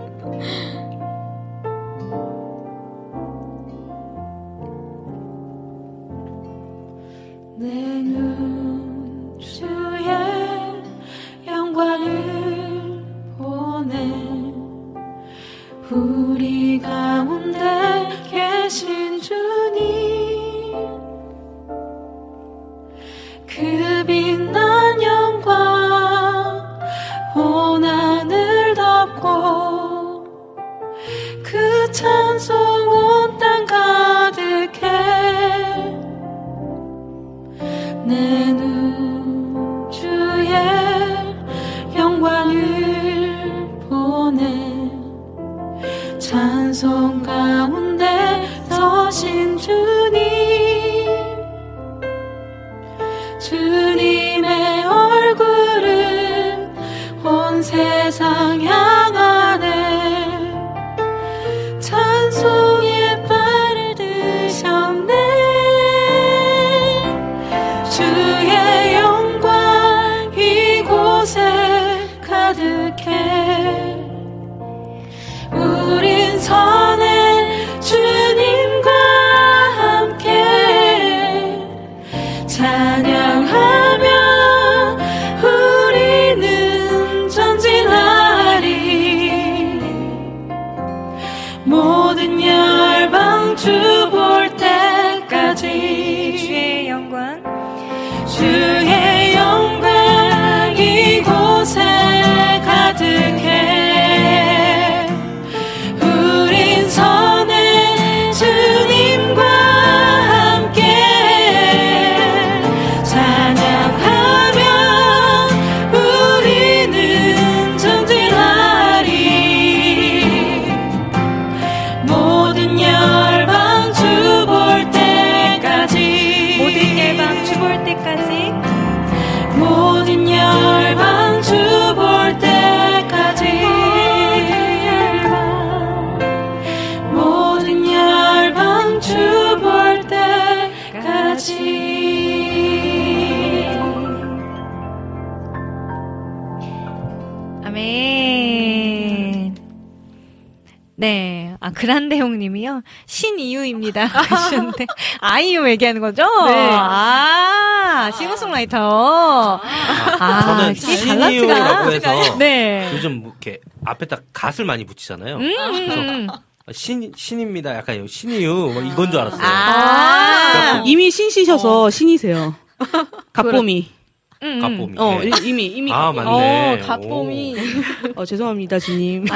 내 얘기하는 거죠? 네. 아, 싱어송라이터. 아, 저는 역시 신이유라고 해서 네. 요즘 뭐 이렇게 앞에다 갓을 많이 붙이잖아요. 음, 그래서 음. 신 신입니다. 약간 신이유 뭐 이건 줄 알았어요. 아. 이미 신씨셔서 신이세요. 갑봄이. 음, 음. 갓봄이. 어, 예. 이- 이미, 이미. 아, 갓봄이. 맞네. 어, 갓봄이. 어, 죄송합니다, 주님. <laughs>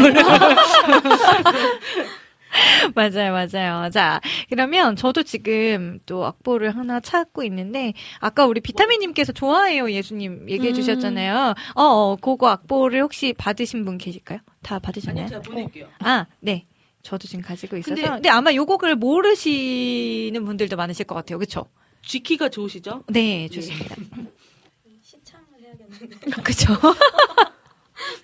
맞아요, 맞아요. 자, 그러면 저도 지금 또 악보를 하나 찾고 있는데, 아까 우리 비타민님께서 좋아해요, 예수님 얘기해 음. 주셨잖아요. 어, 어, 그거 악보를 혹시 받으신 분 계실까요? 다 받으셨나요? 아니요, 제가 보낼게요. 어. 아, 네. 저도 지금 가지고 있어서. 근데, 근데 아마 요 곡을 모르시는 분들도 많으실 것 같아요. 그쵸? G키가 좋으시죠? 네, 좋습니다. <laughs> 시창을 해야겠는데. 그쵸? <laughs>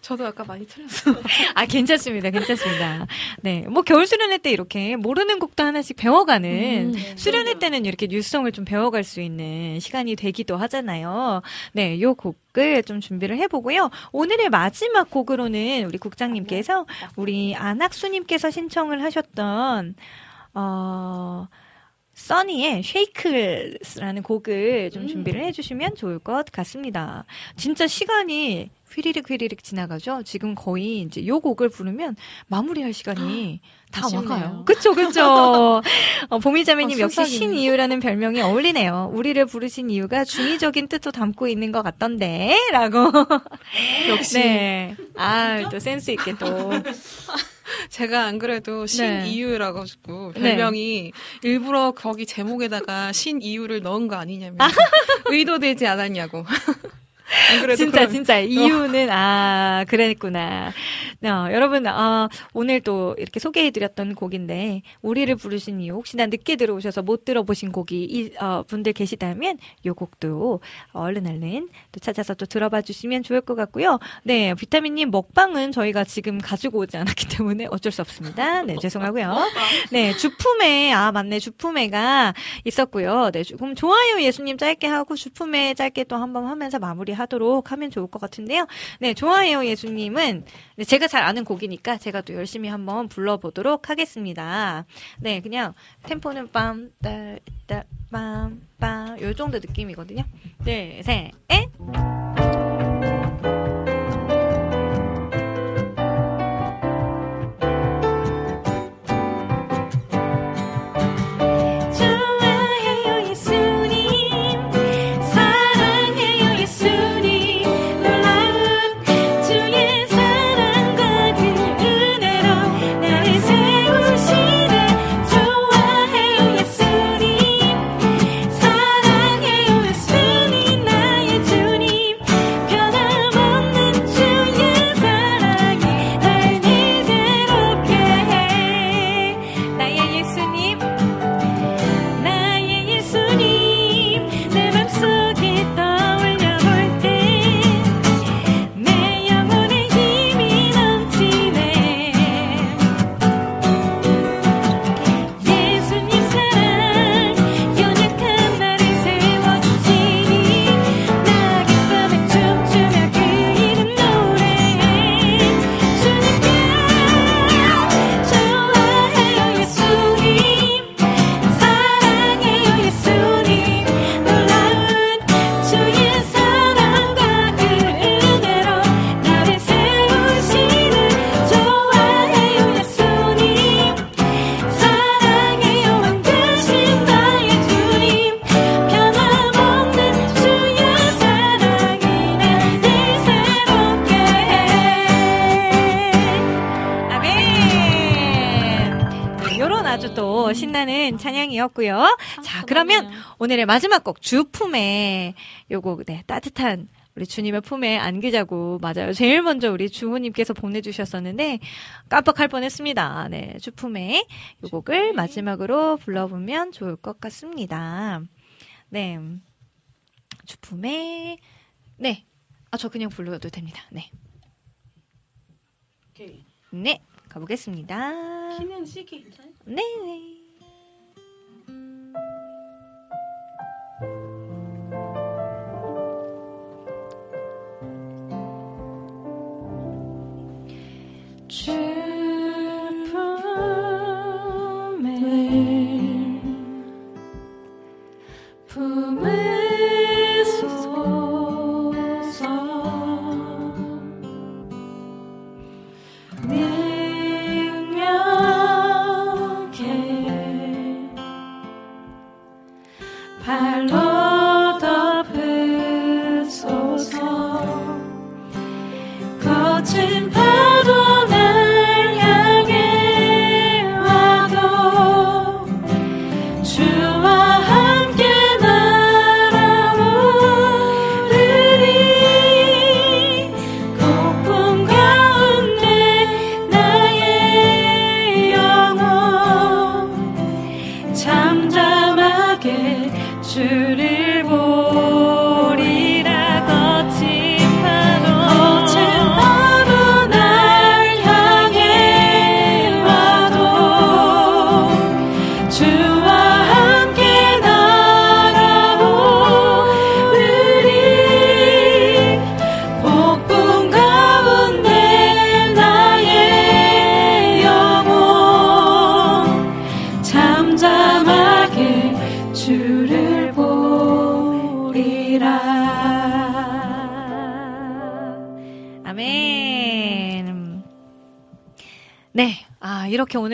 저도 아까 많이 틀렸어. <laughs> 아, 괜찮습니다. 괜찮습니다. 네. 뭐, 겨울 수련회 때 이렇게 모르는 곡도 하나씩 배워가는, 음, 네, 수련회 때는 이렇게 뉴스송을 좀 배워갈 수 있는 시간이 되기도 하잖아요. 네. 요 곡을 좀 준비를 해보고요. 오늘의 마지막 곡으로는 우리 국장님께서, 우리 안학수님께서 신청을 하셨던, 어, 써니의 쉐이클스라는 곡을 좀 음. 준비를 해주시면 좋을 것 같습니다. 진짜 시간이 휘리릭 휘리릭 지나가죠. 지금 거의 이제 요 곡을 부르면 마무리할 시간이 다 와가요. <laughs> 그쵸, 그쵸. 어, 보미자매님 어, 역시 신 이유라는 별명이 어울리네요. 우리를 부르신 이유가 중의적인 뜻도 담고 있는 것 같던데. 라고. <laughs> 역시. 네. 아, 또 센스 있게 또. <laughs> 제가 안 그래도 신 이유라고 네. 가지고 별명이 네. 일부러 거기 제목에다가 신 이유를 넣은 거 아니냐면 의도되지 않았냐고. 진짜 그럼... 진짜 어. 이유는 어. 아 그랬구나. 어, 여러분 어, 오늘 또 이렇게 소개해드렸던 곡인데 우리를 부르신 이유 혹시나 늦게 들어오셔서 못 들어보신 곡이 이 어, 분들 계시다면 요 곡도 얼른 얼른 또 찾아서 또 들어봐 주시면 좋을 것 같고요. 네 비타민님 먹방은 저희가 지금 가지고 오지 않았기 때문에 어쩔 수 없습니다. 네 죄송하고요. 네 주품에 아 맞네 주품에가 있었고요. 네 그럼 좋아요 예수님 짧게 하고 주품에 짧게 또 한번 하면서 마무리하. 하도록 하면 좋을 것 같은데요. 네, 좋아해요 예수님은 네, 제가 잘 아는 곡이니까 제가 또 열심히 한번 불러보도록 하겠습니다. 네, 그냥 템포는 빰, 따, 따, 빰, 빰, 요 정도 느낌이거든요. 둘, 셋, 넷. 찬양이었고요. 자, 그러면 오늘의 마지막 곡 주품의 요곡 네, 따뜻한 우리 주님의 품에 안기자고 맞아요. 제일 먼저 우리 주호님께서 보내주셨었는데 깜빡할 뻔했습니다. 네, 주품의 요 곡을 마지막으로 불러보면 좋을 것 같습니다. 네, 주품의 네, 아 저 그냥 불러도 됩니다. 네, 네, 가보겠습니다. 키는 시기 괜찮아요? 네. 네. 네. 是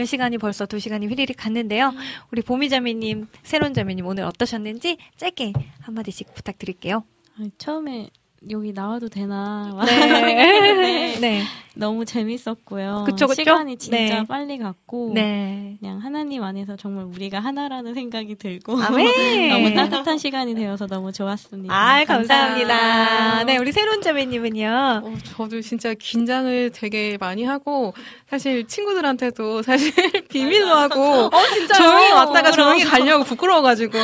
시간이 벌써 두 시간이 휘리릭 갔는데요. 우리 보미 자매님, 새론자매님 오늘 어떠셨는지 짧게 한마디씩 부탁드릴게요. 아, 처음에 여기 나와도 되나 네. <laughs> 네. 너무 재밌었고요. 그쵸, 그쵸? 시간이 진짜 네. 빨리 갔고 네. 그냥 하나님 안에서 정말 우리가 하나라는 생각이 들고 <laughs> 너무 따뜻한 시간이 되어서 너무 좋았습니다. 아, 감사합니다. 감사합니다. 네, 우리 새로운 자매님은요. 어, 저도 진짜 긴장을 되게 많이 하고 사실 친구들한테도 <laughs> 사실 비밀로 하고 어, 조용히 왔다가 조용히 가려고 부끄러워가지고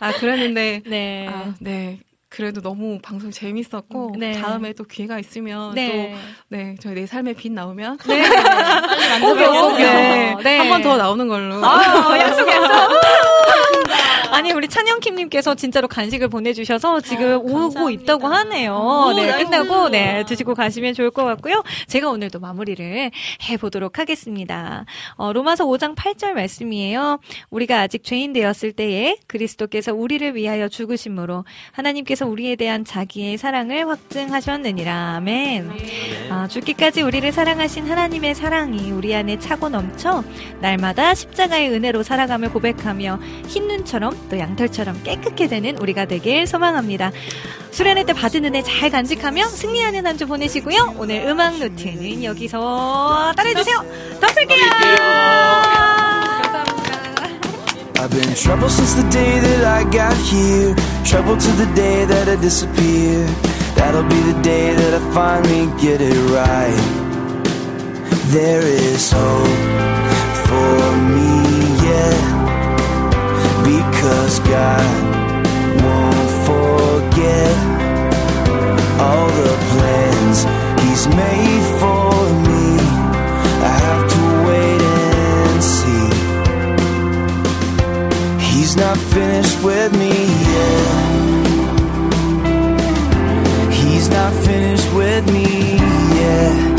아 그랬는데 네. 아, 네. 그래도 너무 방송 재밌었고 네. 다음에 또 기회가 있으면 네. 또 네 저희 내 삶의 빛 나오면 네. 빨리 만들어 네. 네. 한번 더 나오는 걸로 아, 약속 약속 <laughs> 아니 우리 찬영킴님께서 진짜로 간식을 보내주셔서 지금 아, 오고 있다고 하네요. 오, 네 나이스. 끝나고 네 드시고 가시면 좋을 것 같고요. 제가 오늘도 마무리를 해보도록 하겠습니다. 어, 로마서 5장 8절 말씀이에요. 우리가 아직 죄인 되었을 때에 그리스도께서 우리를 위하여 죽으심으로 하나님께서 우리에 대한 자기의 사랑을 확증하셨느니라. 아멘. 아, 죽기까지 우리를 사랑하신 하나님의 사랑이 우리 안에 차고 넘쳐 날마다 십자가의 은혜로 살아가며 고백하며 흰 눈처럼 또 양털처럼 깨끗게 되는 우리가 되길 소망합니다. 수련회 때 받은 은혜 잘 간직하며 승리하는 한 주 보내시고요. 오늘 음악 노트는 여기서 따라해주세요. 덮을게요. I've been trouble since the day that I got here. Trouble to the day that I disappear. That'll be the day that I finally get it right. There is hope for me, yeah. because God won't forget all the plans He's made for me. I have to wait and see. He's not finished with me yet. He's not finished with me yet.